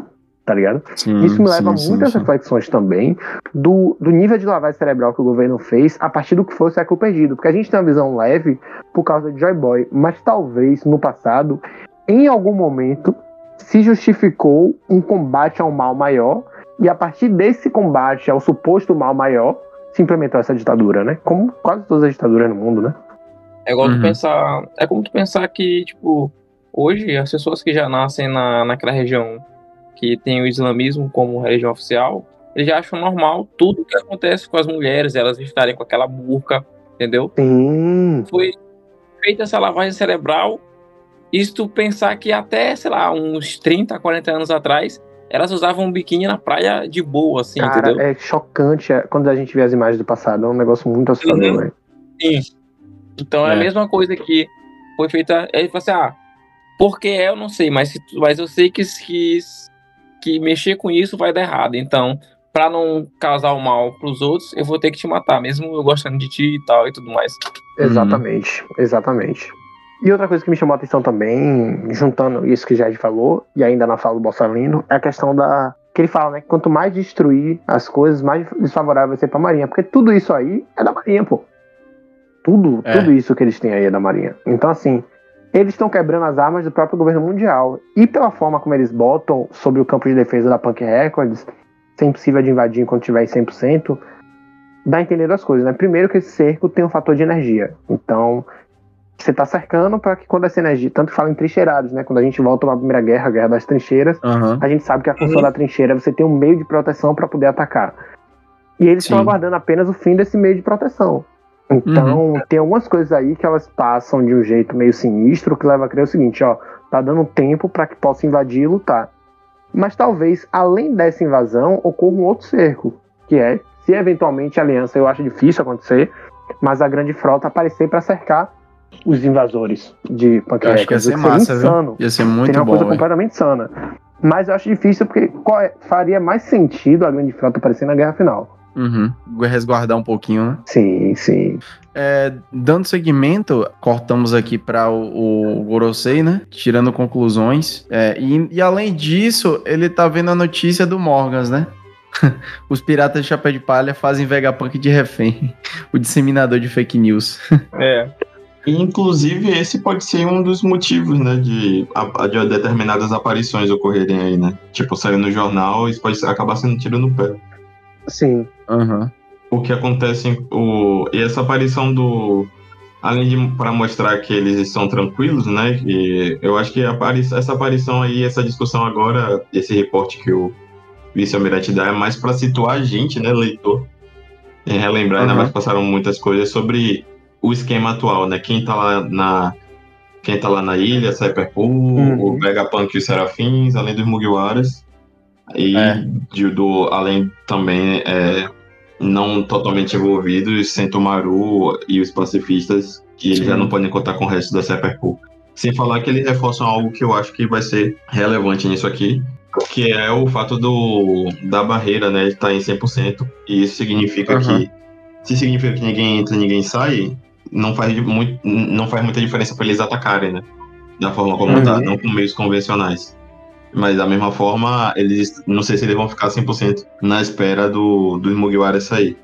[SPEAKER 2] Tá ligado?
[SPEAKER 1] Sim,
[SPEAKER 2] Isso me leva a
[SPEAKER 1] sim, sim,
[SPEAKER 2] muitas
[SPEAKER 1] sim.
[SPEAKER 2] reflexões também do, do nível de lavagem cerebral que o governo fez a partir do que foi o século perdido. Porque a gente tem uma visão leve por causa de Joy Boy, mas talvez no passado, em algum momento, se justificou um combate ao mal maior, e a partir desse combate ao suposto mal maior, se implementou essa ditadura, né? Como quase todas as ditaduras no mundo, né?
[SPEAKER 3] É igual tu
[SPEAKER 1] Uhum.
[SPEAKER 3] pensar. É como tu pensar que, tipo, hoje as pessoas que já nascem na, naquela região que tem o islamismo como religião oficial, eles já acham normal tudo que acontece com as mulheres, elas estarem com aquela burca, entendeu?
[SPEAKER 2] Sim.
[SPEAKER 3] Foi feita essa lavagem cerebral. E se tu pensar que até, sei lá, uns 30, 40 anos atrás, elas usavam um biquíni na praia de boa, assim,
[SPEAKER 2] Cara,
[SPEAKER 3] entendeu?
[SPEAKER 2] é chocante é, quando a gente vê as imagens do passado. É um negócio muito assustador,
[SPEAKER 3] Uhum.
[SPEAKER 2] velho.
[SPEAKER 3] Sim. Então é.
[SPEAKER 1] É.
[SPEAKER 3] a mesma coisa que foi feita. Ele falou assim: ah, porque é, eu não sei, mas, mas eu sei que, que, que mexer com isso vai dar errado. Então, pra não causar o mal pros outros, eu vou ter que te matar, mesmo eu gostando de ti e tal e tudo mais.
[SPEAKER 2] Exatamente, exatamente. E outra coisa que me chamou a atenção também, juntando isso que Jair falou, e ainda na fala do Bolsalino, é a questão da. Que ele fala, né? que Quanto mais destruir as coisas, mais desfavorável vai ser pra Marinha. Porque tudo isso aí é da Marinha, pô. Tudo,
[SPEAKER 1] É.
[SPEAKER 2] tudo isso que eles têm aí é da Marinha. Então, assim, eles estão quebrando as armas do próprio governo mundial. E pela forma como eles botam sobre o campo de defesa da Punk Records, ser impossível de invadir enquanto tiver em 100%, dá a entender duas coisas, né? Primeiro que esse cerco tem um fator de energia. Então, você tá cercando para que quando essa energia, tanto que fala em trincheirados, né? Quando a gente volta para a Primeira Guerra, a Guerra das Trincheiras,
[SPEAKER 1] Aham.
[SPEAKER 2] a gente sabe que a função
[SPEAKER 3] Uhum.
[SPEAKER 2] da trincheira é você ter um meio de proteção para poder atacar. E eles estão aguardando apenas o fim desse meio de proteção. Então, tem algumas coisas aí que elas passam de um jeito meio sinistro que leva a crer o seguinte, ó, tá dando tempo para que possa invadir e lutar. Mas talvez, além dessa invasão, ocorra um outro cerco, que é se eventualmente a aliança, eu acho difícil acontecer, mas a grande frota aparecer para cercar os invasores de
[SPEAKER 1] Eu acho que ia ser
[SPEAKER 2] que seria
[SPEAKER 1] massa,
[SPEAKER 2] insano.
[SPEAKER 1] viu? Ia ser muito
[SPEAKER 2] Seria uma
[SPEAKER 1] bom,
[SPEAKER 2] coisa
[SPEAKER 1] velho.
[SPEAKER 2] completamente insana. Mas eu acho difícil porque é- faria mais sentido a grande frota aparecer na guerra final.
[SPEAKER 1] Uhum. Resguardar um pouquinho, né?
[SPEAKER 2] Sim, sim.
[SPEAKER 1] É, dando seguimento, cortamos aqui para o, o Gorosei, né? Tirando conclusões. É, e, e além disso, ele tá vendo a notícia do Morgans, né? Os piratas de chapéu de palha fazem Vegapunk de refém. O disseminador de fake news.
[SPEAKER 3] É.
[SPEAKER 4] E, inclusive, esse pode ser um dos motivos, né, de, de determinadas aparições ocorrerem aí, né? Tipo, sair no jornal, isso pode acabar sendo tiro no pé.
[SPEAKER 2] Sim.
[SPEAKER 1] Aham.
[SPEAKER 4] O que acontece, o, e essa aparição do... Além de para mostrar que eles estão tranquilos, né? E eu acho que a apari- essa aparição aí, essa discussão agora, esse reporte que o vice-almirante dá é mais para situar a gente, né, leitor, e relembrar, ainda
[SPEAKER 1] Uhum.
[SPEAKER 4] mais que passaram muitas coisas sobre o esquema atual, né? Quem tá lá na quem tá lá na ilha, Cyberpool,
[SPEAKER 2] Uhum.
[SPEAKER 4] o Vegapunk e os Serafins, além dos Mugiwaras. E
[SPEAKER 1] É.
[SPEAKER 4] do, além também é, não totalmente envolvidos, Sentomaru e os pacifistas, que eles
[SPEAKER 1] Sim.
[SPEAKER 4] já não podem contar com o resto da Cyberpool. Sem falar que eles reforçam algo que eu acho que vai ser relevante nisso aqui, que é o fato do da barreira, né, estar em 100%. E isso significa
[SPEAKER 1] Uhum.
[SPEAKER 4] que se significa que ninguém entra, ninguém sai, não faz muito, não faz muita diferença para eles atacarem, né? Da forma como
[SPEAKER 2] Uhum.
[SPEAKER 4] tá, não com meios convencionais. Mas da mesma forma, eles não sei se eles vão ficar 100% na espera do dos Mugiwara sair.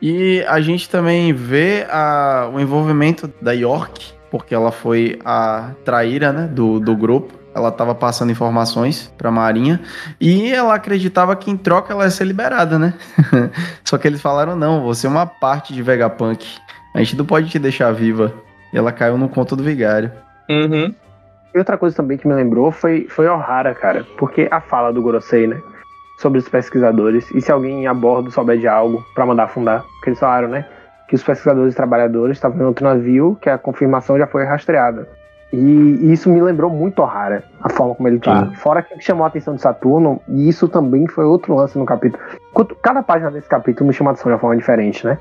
[SPEAKER 1] E a gente também vê a- o envolvimento da York, porque ela foi a traíra né, do, do grupo. Ela estava passando informações para a Marinha e ela acreditava que em troca ela ia ser liberada, né? Só que eles falaram: não, você é uma parte de Vegapunk. A gente não pode te deixar viva. E ela caiu no conto do vigário.
[SPEAKER 3] Uhum.
[SPEAKER 2] E outra coisa também que me lembrou foi, foi Ohara, cara. Porque a fala do Gorosei, né? sobre os pesquisadores e se alguém a bordo souber de algo para mandar afundar. Porque eles falaram, né? Que os pesquisadores e trabalhadores estavam em outro navio, que a confirmação já foi rastreada. E isso me lembrou muito O'Hara, a forma como ele tá.
[SPEAKER 4] Sim.
[SPEAKER 2] Fora que chamou a atenção de Saturno, e isso também foi outro lance no capítulo. Cada página desse capítulo me chama a atenção de uma forma diferente, né?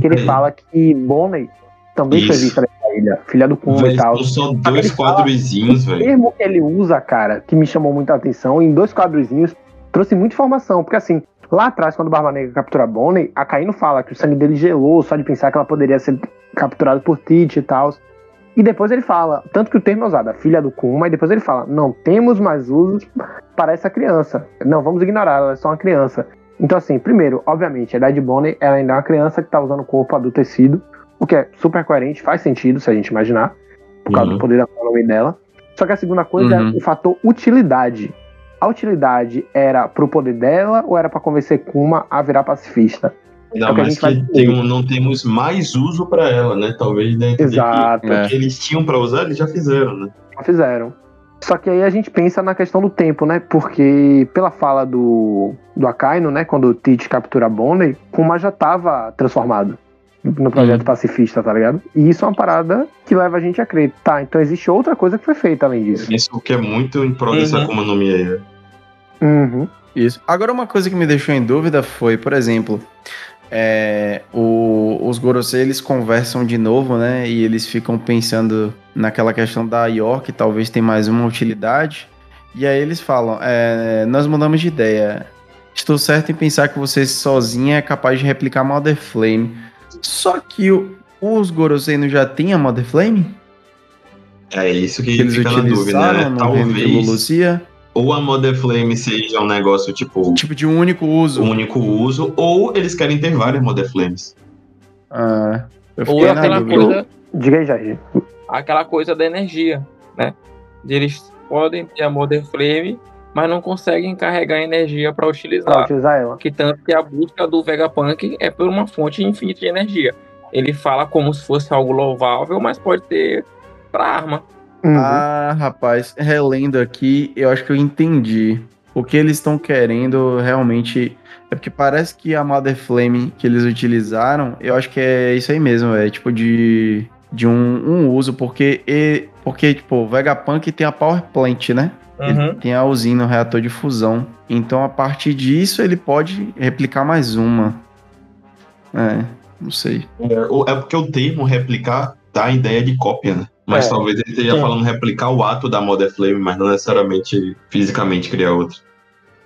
[SPEAKER 2] Que ele fala que Bonnie também foi
[SPEAKER 4] Isso.
[SPEAKER 2] vista nessa ilha, filha do Kuma e tal.
[SPEAKER 4] são só
[SPEAKER 2] ele
[SPEAKER 4] dois quadrozinhos,
[SPEAKER 2] O
[SPEAKER 4] velho.
[SPEAKER 2] termo que ele usa, cara, que me chamou muita atenção, em dois quadrozinhos, trouxe muita informação. Porque assim, lá atrás, quando o Barba Negra captura Bonnie, a Caíno fala que o sangue dele gelou só de pensar que ela poderia ser capturada por Tite e tal. E depois ele fala, tanto que o termo é usado, a filha do Kuma, e depois ele fala, não temos mais usos para essa criança. Não, vamos ignorar, ela é só uma criança. Então, assim, primeiro, obviamente, a idade de Bonnie, ela ainda é uma criança que tá usando o corpo adultecido, o que é super coerente, faz sentido se a gente imaginar, por causa
[SPEAKER 4] Uhum.
[SPEAKER 2] do poder da nome dela. Só que a segunda coisa
[SPEAKER 1] Uhum.
[SPEAKER 2] é o fator utilidade. A utilidade era pro poder dela ou era pra convencer Kuma a virar pacifista?
[SPEAKER 4] Ainda
[SPEAKER 2] É que a
[SPEAKER 4] mais que
[SPEAKER 2] ver.
[SPEAKER 4] tem um- não temos mais uso pra ela, né? Talvez dentro
[SPEAKER 2] Exato.
[SPEAKER 1] É.
[SPEAKER 4] de que eles tinham pra usar, eles já fizeram, né?
[SPEAKER 2] Não fizeram. Só que aí a gente pensa na questão do tempo, né? Porque pela fala do, do Akainu, né? Quando o Tite captura Bonnie, Kuma já tava transformado no projeto
[SPEAKER 1] Uhum.
[SPEAKER 2] pacifista, tá ligado? E isso é uma parada que leva a gente a crer. Tá, então existe outra coisa que foi feita além disso.
[SPEAKER 4] Isso que é muito em prol dessa
[SPEAKER 3] Uhum.
[SPEAKER 4] No Mi aí. né?
[SPEAKER 2] Uhum.
[SPEAKER 1] Isso. Agora, uma coisa que me deixou em dúvida foi, por exemplo, é, o- os Gorosei, eles conversam de novo, né? E eles ficam pensando naquela questão da York, talvez tem mais uma utilidade. E aí eles falam, é, nós mudamos de ideia. Estou certo em pensar que você sozinha é capaz de replicar Mother Flame. Só que o- os Gorosei já têm a Mother Flame?
[SPEAKER 4] É isso que,
[SPEAKER 1] Que eles
[SPEAKER 4] fica na dúvida,
[SPEAKER 1] utilizaram
[SPEAKER 4] né?
[SPEAKER 1] no reino de
[SPEAKER 4] Talvez ou a Mother Flame seja um negócio tipo
[SPEAKER 1] Tipo de um único uso.
[SPEAKER 4] um único uso, ou eles querem ter várias Mother Flames.
[SPEAKER 1] Ah, eu
[SPEAKER 3] Ou aquela
[SPEAKER 1] dúvida.
[SPEAKER 3] coisa,
[SPEAKER 2] Diga aí, Jair.
[SPEAKER 3] aquela coisa da energia, né? Eles podem ter a Mother Flame, mas não conseguem carregar energia para
[SPEAKER 2] Pra
[SPEAKER 3] utilizar.
[SPEAKER 2] utilizar ela.
[SPEAKER 3] Que tanto que a busca do Vegapunk é por uma fonte infinita de energia. Ele fala como se fosse algo louvável, mas pode ter para arma.
[SPEAKER 2] Uhum.
[SPEAKER 1] Ah, rapaz, relendo aqui, eu acho que eu entendi. O que eles estão querendo realmente. É porque parece que a Mother Flame que eles utilizaram, eu acho que é isso aí mesmo, é tipo de, de um, um uso, porque, e, porque tipo, o Vegapunk tem a Power Plant, né? Ele
[SPEAKER 3] Uhum.
[SPEAKER 1] tem a usina, o reator de fusão. Então, a partir disso, ele pode replicar mais uma. É, não sei.
[SPEAKER 4] É, é porque o termo replicar dá a ideia de cópia, né? Mas
[SPEAKER 2] É.
[SPEAKER 4] talvez ele esteja
[SPEAKER 3] Sim.
[SPEAKER 4] falando replicar o ato da Mother Flame, mas não necessariamente fisicamente criar outra.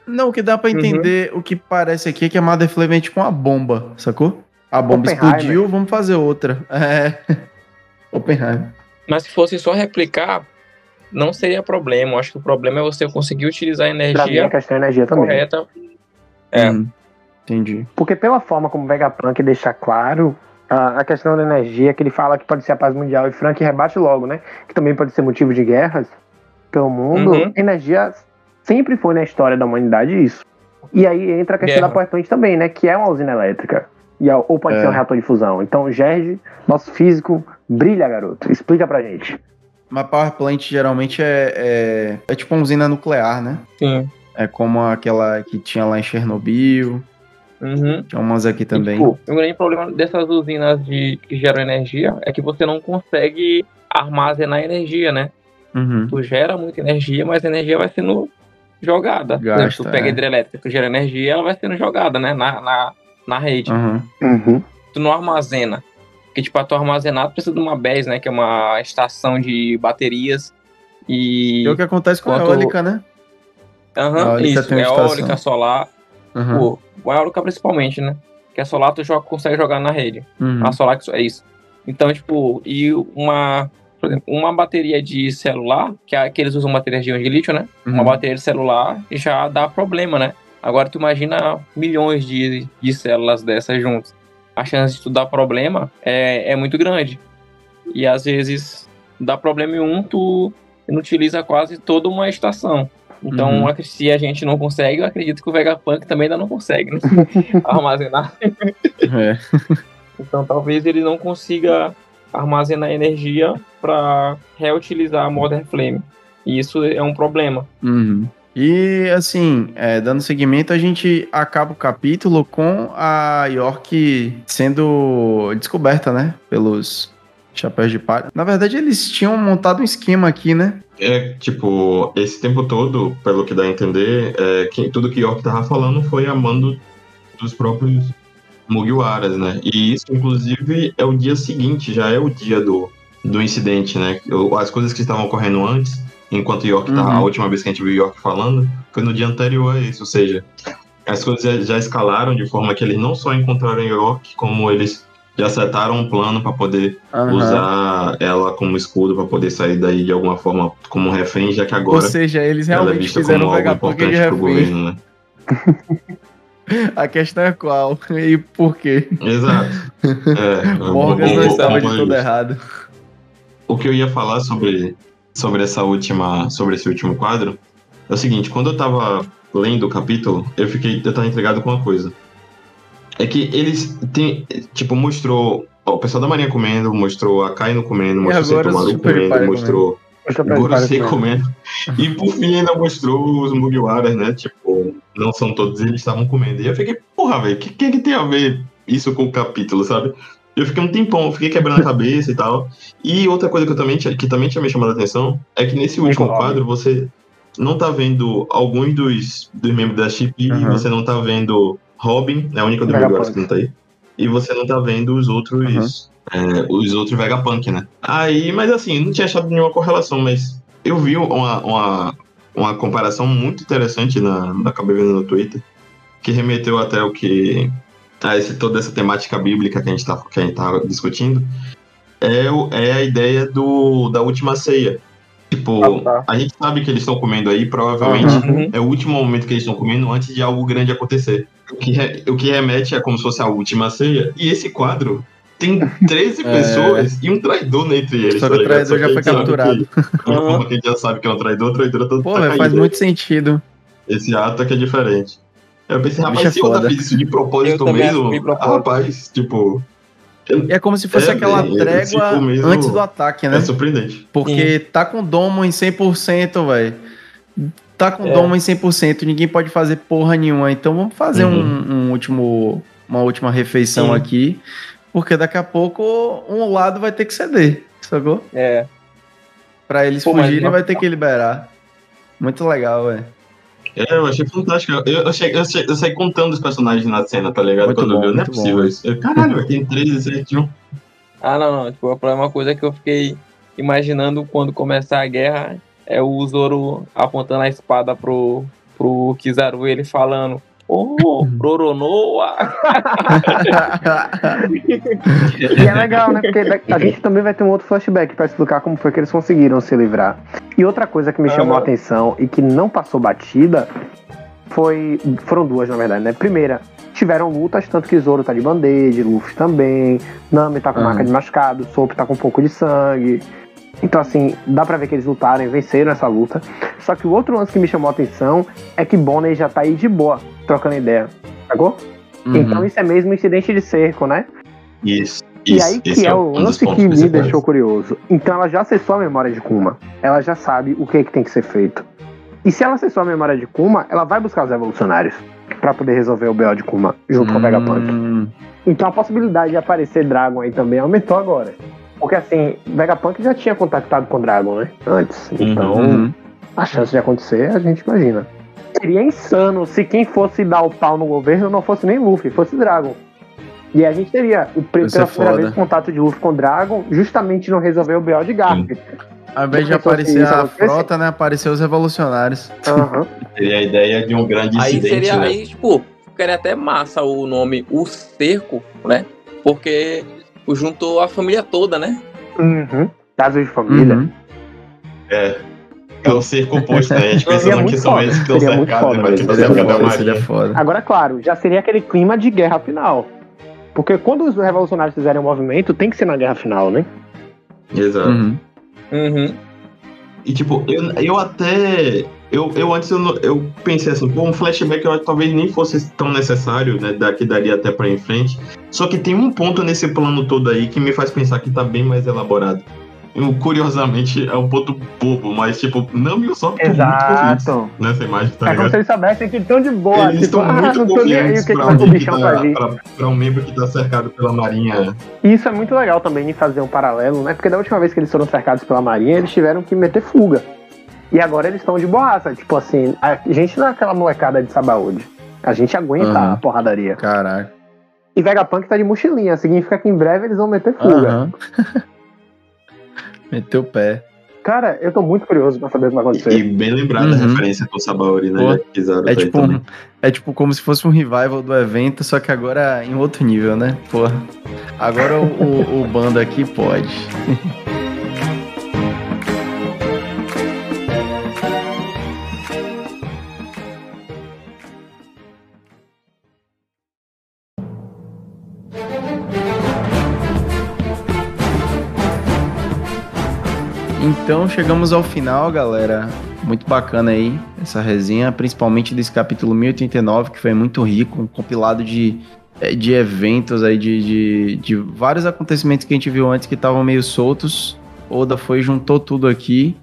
[SPEAKER 1] Não, o que dá pra
[SPEAKER 3] Uhum.
[SPEAKER 1] entender, o que parece aqui é que a Mother Flame é tipo uma bomba, sacou? A bomba explodiu, vamos fazer outra. É. Oppenheimer.
[SPEAKER 3] Mas se fosse só replicar, não seria problema. Eu acho que o problema é você conseguir utilizar a
[SPEAKER 2] Pra mim é
[SPEAKER 3] energia
[SPEAKER 2] questão de energia também.
[SPEAKER 3] correta. É.
[SPEAKER 1] Hum, entendi.
[SPEAKER 2] Porque pela forma como o Vegapunk deixa claro a, a questão da energia, que ele fala que pode ser a paz mundial, e Frank rebate logo, né? Que também pode ser motivo de guerras pelo mundo.
[SPEAKER 3] Uhum.
[SPEAKER 2] Energia sempre foi na história da humanidade isso. E aí entra a questão
[SPEAKER 3] Guerra.
[SPEAKER 2] da Power Plant também, né? Que é uma usina elétrica. E, é- ou pode
[SPEAKER 1] É.
[SPEAKER 2] ser um reator de fusão. Então, Gerge, nosso físico, brilha, garoto. Explica pra gente.
[SPEAKER 1] Mas Power Plant geralmente é, é, é tipo uma usina nuclear, né?
[SPEAKER 3] Sim.
[SPEAKER 1] É como aquela que tinha lá em Chernobyl.
[SPEAKER 3] Uhum.
[SPEAKER 1] Tinha umas aqui também.
[SPEAKER 3] E, tipo, o grande problema dessas usinas de, que geram energia é que você não consegue armazenar energia, né?
[SPEAKER 1] Uhum.
[SPEAKER 3] Tu gera muita energia, mas a energia vai sendo jogada. Exemplo,
[SPEAKER 1] Gasta,
[SPEAKER 3] tu pega
[SPEAKER 1] é.
[SPEAKER 3] hidrelétrica, tu gera energia, ela vai sendo jogada, né? Na, na, na rede.
[SPEAKER 1] Uhum.
[SPEAKER 2] Uhum.
[SPEAKER 3] Tu não armazena. Porque, tipo, pra tu armazenar, tu precisa de uma BES, né? Que é uma estação de baterias. E.
[SPEAKER 1] É o que acontece com a eólica, né?
[SPEAKER 3] Aham,
[SPEAKER 1] a eólica
[SPEAKER 3] isso.
[SPEAKER 1] tem uma
[SPEAKER 3] Eólica, solar.
[SPEAKER 1] Uhum.
[SPEAKER 3] Pô, o eólica principalmente, né? Que a solar tu joga, consegue jogar na rede.
[SPEAKER 1] Uhum.
[SPEAKER 3] A solar que é isso. Então, tipo, e uma, por exemplo, uma bateria de celular, que, é, que eles usam baterias de íon de lítio, né? Uma
[SPEAKER 1] Uhum.
[SPEAKER 3] bateria de celular já dá problema, né? Agora tu imagina milhões de, de células dessas juntas. A chance de tu dar problema é, é muito grande. E às vezes dá problema em um, tu não utiliza quase toda uma estação. Então,
[SPEAKER 1] Uhum.
[SPEAKER 3] se a gente não consegue, eu acredito que o Vegapunk também ainda não consegue né? armazenar.
[SPEAKER 1] É.
[SPEAKER 3] Então talvez ele não consiga armazenar energia para reutilizar a Modern Flame. E isso é um problema.
[SPEAKER 1] Uhum. E assim, é, dando seguimento, a gente acaba o capítulo com a York sendo descoberta, né? Pelos chapéus de palha. Na verdade, eles tinham montado um esquema aqui, né?
[SPEAKER 4] É, tipo, esse tempo todo, pelo que dá a entender, é, que, tudo que York tava falando foi a mando dos próprios Mugiwaras, né? E isso, inclusive, é o dia seguinte, já é o dia do, do incidente, né? As coisas que estavam ocorrendo antes, enquanto York tava,
[SPEAKER 1] Uhum.
[SPEAKER 4] a última vez que a gente viu York falando, foi no dia anterior a isso, ou seja, as coisas já, já escalaram de forma que eles não só encontraram York, como eles já setaram um plano para poder
[SPEAKER 1] Aham.
[SPEAKER 4] usar ela como escudo para poder sair daí de alguma forma como refém, já que
[SPEAKER 1] Ou
[SPEAKER 4] agora
[SPEAKER 1] seja, eles
[SPEAKER 4] ela é
[SPEAKER 1] realmente
[SPEAKER 4] vista
[SPEAKER 1] fizeram
[SPEAKER 4] como
[SPEAKER 1] o
[SPEAKER 4] algo importante pro
[SPEAKER 1] refém.
[SPEAKER 4] governo, né?
[SPEAKER 1] A questão é qual e por quê.
[SPEAKER 4] Exato. É,
[SPEAKER 1] Morgan não estava de tudo
[SPEAKER 4] isso.
[SPEAKER 1] errado.
[SPEAKER 4] O que eu ia falar sobre, sobre essa última, sobre esse último quadro é o seguinte, quando eu tava lendo o capítulo, eu fiquei, eu tava intrigado com uma coisa. É que eles têm, tipo, mostrou ó, o pessoal da Marinha comendo, mostrou a Kaino comendo, mostrou o
[SPEAKER 1] Super
[SPEAKER 4] comendo, mostrou o Gorosei
[SPEAKER 2] comendo.
[SPEAKER 4] comendo. E por fim ainda mostrou os Mugiwaras, né? Tipo, não são todos eles estavam comendo. E eu fiquei, porra, velho, o que, que que tem a ver isso com o capítulo, sabe? Eu fiquei um tempão, fiquei quebrando a cabeça e tal. E outra coisa que, eu também, tinha- que também tinha me chamado a atenção é que nesse último
[SPEAKER 2] Nicolau.
[SPEAKER 4] quadro você não tá vendo alguns dos, dos membros da Chip,
[SPEAKER 1] Uhum.
[SPEAKER 4] você não tá vendo Robin, é a única do. Mugiwaras que não tá aí. E você não tá vendo os outros. é, os outros Vegapunk, né? Aí, mas assim, não tinha achado nenhuma correlação, mas eu vi uma, uma, uma comparação muito interessante na, na acabei vendo no Twitter, que remeteu até o que. A esse, toda essa temática bíblica que a gente tá, que a gente tá discutindo. É, o, é a ideia do, da última ceia. Tipo,
[SPEAKER 2] Ah, tá.
[SPEAKER 4] a gente sabe que eles estão comendo aí, provavelmente
[SPEAKER 3] Uhum.
[SPEAKER 4] é o último momento que eles estão comendo antes de algo grande acontecer. O que, re- o que remete é como se fosse a última ceia. E esse quadro tem 13
[SPEAKER 1] É.
[SPEAKER 4] pessoas e um traidor entre eles.
[SPEAKER 1] Só
[SPEAKER 4] tá
[SPEAKER 1] que o
[SPEAKER 4] ligado?
[SPEAKER 1] traidor
[SPEAKER 4] que
[SPEAKER 1] já foi capturado.
[SPEAKER 4] Que, forma que a gente já sabe que é um traidor, o traidor tá,
[SPEAKER 1] Pô,
[SPEAKER 4] tá
[SPEAKER 1] faz muito sentido.
[SPEAKER 4] Esse ato é que é diferente. Eu pensei,
[SPEAKER 1] O
[SPEAKER 4] rapaz,
[SPEAKER 1] é
[SPEAKER 4] se eu
[SPEAKER 1] foda.
[SPEAKER 4] fiz isso de propósito
[SPEAKER 3] Eu
[SPEAKER 4] mesmo,
[SPEAKER 3] de propósito.
[SPEAKER 4] rapaz, tipo,
[SPEAKER 1] E é como se fosse
[SPEAKER 4] É,
[SPEAKER 1] aquela
[SPEAKER 4] velho,
[SPEAKER 1] trégua
[SPEAKER 4] tipo mesmo-
[SPEAKER 1] antes do ataque, né?
[SPEAKER 4] é surpreendente.
[SPEAKER 1] Porque tá com domo em 100%, velho. Tá com
[SPEAKER 3] É.
[SPEAKER 1] domo em 100%, ninguém pode fazer porra nenhuma. Então vamos fazer
[SPEAKER 4] Uhum.
[SPEAKER 1] um, um último, uma última refeição
[SPEAKER 3] Sim.
[SPEAKER 1] aqui. Porque daqui a pouco um lado vai ter que ceder, sacou?
[SPEAKER 3] É.
[SPEAKER 1] Pra eles
[SPEAKER 3] Pô,
[SPEAKER 1] fugirem vai ter que liberar. Muito legal, velho.
[SPEAKER 4] É, eu achei fantástico. Eu, eu, cheguei- eu, che- eu saí contando os personagens na cena, tá ligado?
[SPEAKER 1] Muito
[SPEAKER 4] Quando eu
[SPEAKER 1] bom,
[SPEAKER 4] vi, não é possível
[SPEAKER 1] bom.
[SPEAKER 4] isso. Eu, Caralho, tem 13, 7, 1.
[SPEAKER 3] Ah, não, não. Tipo, é uma coisa que eu fiquei imaginando quando começar a guerra é o Zoro apontando a espada pro, pro Kizaru, ele falando. Oh, Roronoa!
[SPEAKER 2] E é legal, né? Porque a gente também vai ter um outro flashback pra explicar como foi que eles conseguiram se livrar. E outra coisa que me chamou a atenção e que não passou batida foi. Foram duas, na verdade, né? Primeira, tiveram lutas, tanto que Zoro tá de band-aid, Luffy também, Nami tá com marca de machucado, Soap tá com um pouco de sangue. Então, assim, dá pra ver que eles lutaram e venceram essa luta. Só que o outro lance que me chamou a atenção é que Bonnie já tá aí de boa, trocando ideia. Sacou?
[SPEAKER 1] Uhum.
[SPEAKER 2] Então isso é mesmo um incidente de cerco, né?
[SPEAKER 4] Isso.
[SPEAKER 2] E
[SPEAKER 4] isso,
[SPEAKER 2] aí que é o
[SPEAKER 4] um
[SPEAKER 2] lance que me deixou curioso. Então ela já acessou a memória de Kuma. Ela já sabe o que, é que tem que ser feito. E se ela acessou a memória de Kuma, ela vai buscar os revolucionários pra poder resolver o BO de Kuma junto com o Vegapunk.
[SPEAKER 1] Hum,
[SPEAKER 2] Então a possibilidade de aparecer Dragon aí também aumentou agora. Porque assim, Vegapunk já tinha contactado com Dragon, né? Antes. Então
[SPEAKER 1] uhum.
[SPEAKER 2] a chance de acontecer, a gente imagina. Seria insano se quem fosse dar o pau no governo não fosse nem Luffy, fosse Dragon. E a gente teria o
[SPEAKER 1] é
[SPEAKER 2] pela primeira vez contato de Luffy com Dragon, justamente não resolver o BO de Garp.
[SPEAKER 1] Ao invés de aparecer a frota, né? Apareceu os revolucionários.
[SPEAKER 4] Seria a ideia de um grande
[SPEAKER 3] Aí
[SPEAKER 4] incidente,
[SPEAKER 3] seria,
[SPEAKER 4] né?
[SPEAKER 3] aí, tipo, ficaria até massa o nome O Cerco, né? Porque juntou a família toda, né?
[SPEAKER 2] Uhum. Casos de família.
[SPEAKER 1] Uhum.
[SPEAKER 4] É. É o ser composto, né? A gente
[SPEAKER 2] Seria
[SPEAKER 4] pensando
[SPEAKER 2] muito
[SPEAKER 4] que são
[SPEAKER 2] foda.
[SPEAKER 4] eles que estão
[SPEAKER 2] Seria muito
[SPEAKER 4] cercados,
[SPEAKER 2] foda
[SPEAKER 4] mas que
[SPEAKER 1] Seria foda, seria foda.
[SPEAKER 2] Agora, claro, já seria aquele clima de guerra final. Porque quando os revolucionários fizerem um movimento, tem que ser na guerra final, né?
[SPEAKER 4] Exato.
[SPEAKER 1] Uhum.
[SPEAKER 3] Uhum.
[SPEAKER 4] E tipo, eu, eu até. Eu, eu antes eu, eu pensei assim, pô, um flashback eu acho que talvez nem fosse tão necessário, né? Da, que daria até pra ir em frente. Só que tem um ponto nesse plano todo aí que me faz pensar que tá bem mais elaborado. Curiosamente, é um ponto bobo, mas, tipo, Nami e Usopp estão muito confiantes
[SPEAKER 2] Exato.
[SPEAKER 4] nessa imagem, tá
[SPEAKER 2] É como se eles soubessem que estão de boa.
[SPEAKER 4] Eles
[SPEAKER 2] tipo,
[SPEAKER 4] estão
[SPEAKER 2] ah,
[SPEAKER 4] muito
[SPEAKER 2] não tô nem aí o
[SPEAKER 4] confiantes
[SPEAKER 2] que, que
[SPEAKER 4] pra,
[SPEAKER 2] o
[SPEAKER 4] alguém que
[SPEAKER 2] bichão
[SPEAKER 4] tá- pra- pra um membro que tá cercado pela marinha.
[SPEAKER 2] E isso é muito legal também de fazer um paralelo, né? Porque da última vez que eles foram cercados pela marinha, eles tiveram que meter fuga. E agora eles estão de boaça. Tipo assim, a gente não é aquela molecada de Sabaúde. A gente aguenta
[SPEAKER 1] Aham.
[SPEAKER 2] a porradaria.
[SPEAKER 1] Caraca.
[SPEAKER 2] E Vegapunk tá de mochilinha. Significa que em breve eles vão meter fuga.
[SPEAKER 1] Aham. Meteu o pé.
[SPEAKER 2] Cara, eu tô muito curioso pra saber o que vai acontecer.
[SPEAKER 4] E bem lembrada a
[SPEAKER 1] Uhum.
[SPEAKER 4] referência com Sabaori, né?
[SPEAKER 1] Pô, É tipo, um, é tipo como se fosse um revival do evento, só que agora em outro nível, né? Porra. Agora o, o, o bando aqui pode. Então chegamos ao final, galera. Muito bacana aí essa resenha, principalmente desse capítulo 1089, que foi muito rico, um compilado de, eh, de eventos aí, de, de, de vários acontecimentos que a gente viu antes que estavam meio soltos. Oda foi, juntou tudo aqui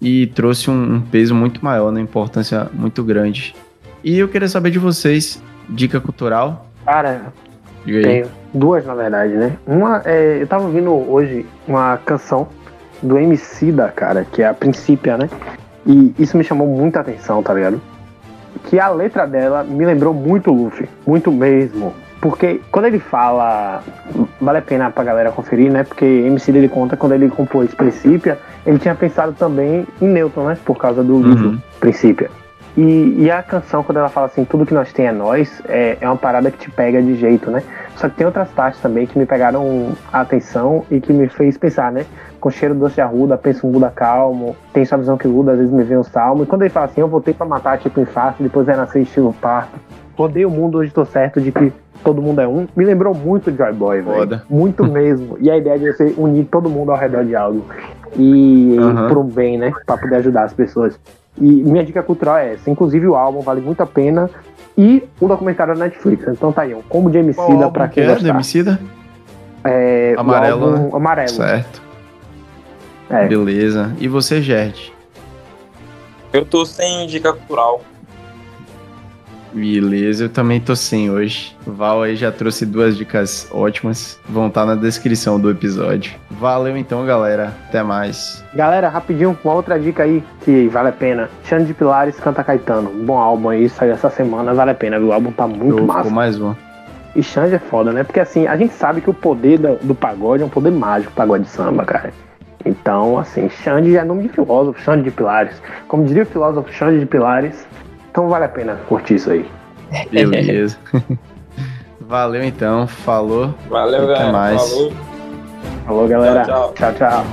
[SPEAKER 1] e trouxe um, um peso muito maior, uma importância muito grande. E eu queria saber de vocês, dica cultural.
[SPEAKER 2] Cara,
[SPEAKER 1] Diga aí.
[SPEAKER 2] tenho duas na verdade, né? Uma é. Eu tava ouvindo hoje uma canção do MC da cara, que é a Princípia, né? E isso me chamou muita atenção, tá ligado? Que a letra dela me lembrou muito o Luffy, muito mesmo. Porque quando ele fala, vale a pena pra galera conferir, né? Porque MC dele conta quando ele compôs Princípia, ele tinha pensado também em Newton, né? Por causa do livro
[SPEAKER 1] Uhum.
[SPEAKER 2] Princípia. E, e a canção, quando ela fala assim, tudo que nós tem é nós, é, é uma parada que te pega de jeito, né? Só que tem outras partes também que me pegaram a atenção e que me fez pensar, né? Com cheiro doce de arruda, penso um Buda calmo, tem sua visão que muda, às vezes me vem um salmo. E quando ele fala assim, eu voltei pra matar tipo em face, depois vai nascer estilo parto. Odeio o mundo, hoje tô certo de que todo mundo é um. Me lembrou muito de Joy Boy, velho. Muito mesmo. E a ideia de você unir todo mundo ao redor de algo. E
[SPEAKER 1] Aham.
[SPEAKER 2] por um bem, né? Pra poder ajudar as pessoas. E minha dica cultural é essa. Inclusive o álbum vale muito a pena. E o documentário da Netflix. Então tá aí, um combo de Emicida pra
[SPEAKER 1] que
[SPEAKER 2] quem
[SPEAKER 1] é do
[SPEAKER 2] gostar.
[SPEAKER 1] Emicida?
[SPEAKER 2] É, o
[SPEAKER 1] Amarelo,
[SPEAKER 2] álbum
[SPEAKER 1] né?
[SPEAKER 2] Amarelo.
[SPEAKER 1] Certo.
[SPEAKER 2] É.
[SPEAKER 1] Beleza. E você, Gerd?
[SPEAKER 3] Eu tô sem dica cultural.
[SPEAKER 1] Beleza, eu também tô sem hoje. Val aí já trouxe duas dicas ótimas. Vão estar na descrição do episódio. Valeu então, galera. Até mais.
[SPEAKER 2] Galera, rapidinho, uma outra dica aí que vale a pena. Xande de Pilares canta Caetano. Bom álbum aí, saiu essa semana, vale a pena, viu? O álbum tá muito
[SPEAKER 1] Show,
[SPEAKER 2] massa.
[SPEAKER 1] mais um.
[SPEAKER 2] E Xande é foda, né? Porque assim, a gente sabe que o poder do, do pagode é um poder mágico, pagode de samba, cara. Então, assim, Xande é nome de filósofo, Xande de Pilares. Como diria o filósofo Xande de Pilares, então vale a pena curtir isso aí.
[SPEAKER 1] Beleza. Valeu então. Falou.
[SPEAKER 3] Valeu,
[SPEAKER 1] Até
[SPEAKER 3] galera.
[SPEAKER 1] mais.
[SPEAKER 3] Falou.
[SPEAKER 2] Falou, galera.
[SPEAKER 3] Tchau,
[SPEAKER 2] tchau. tchau.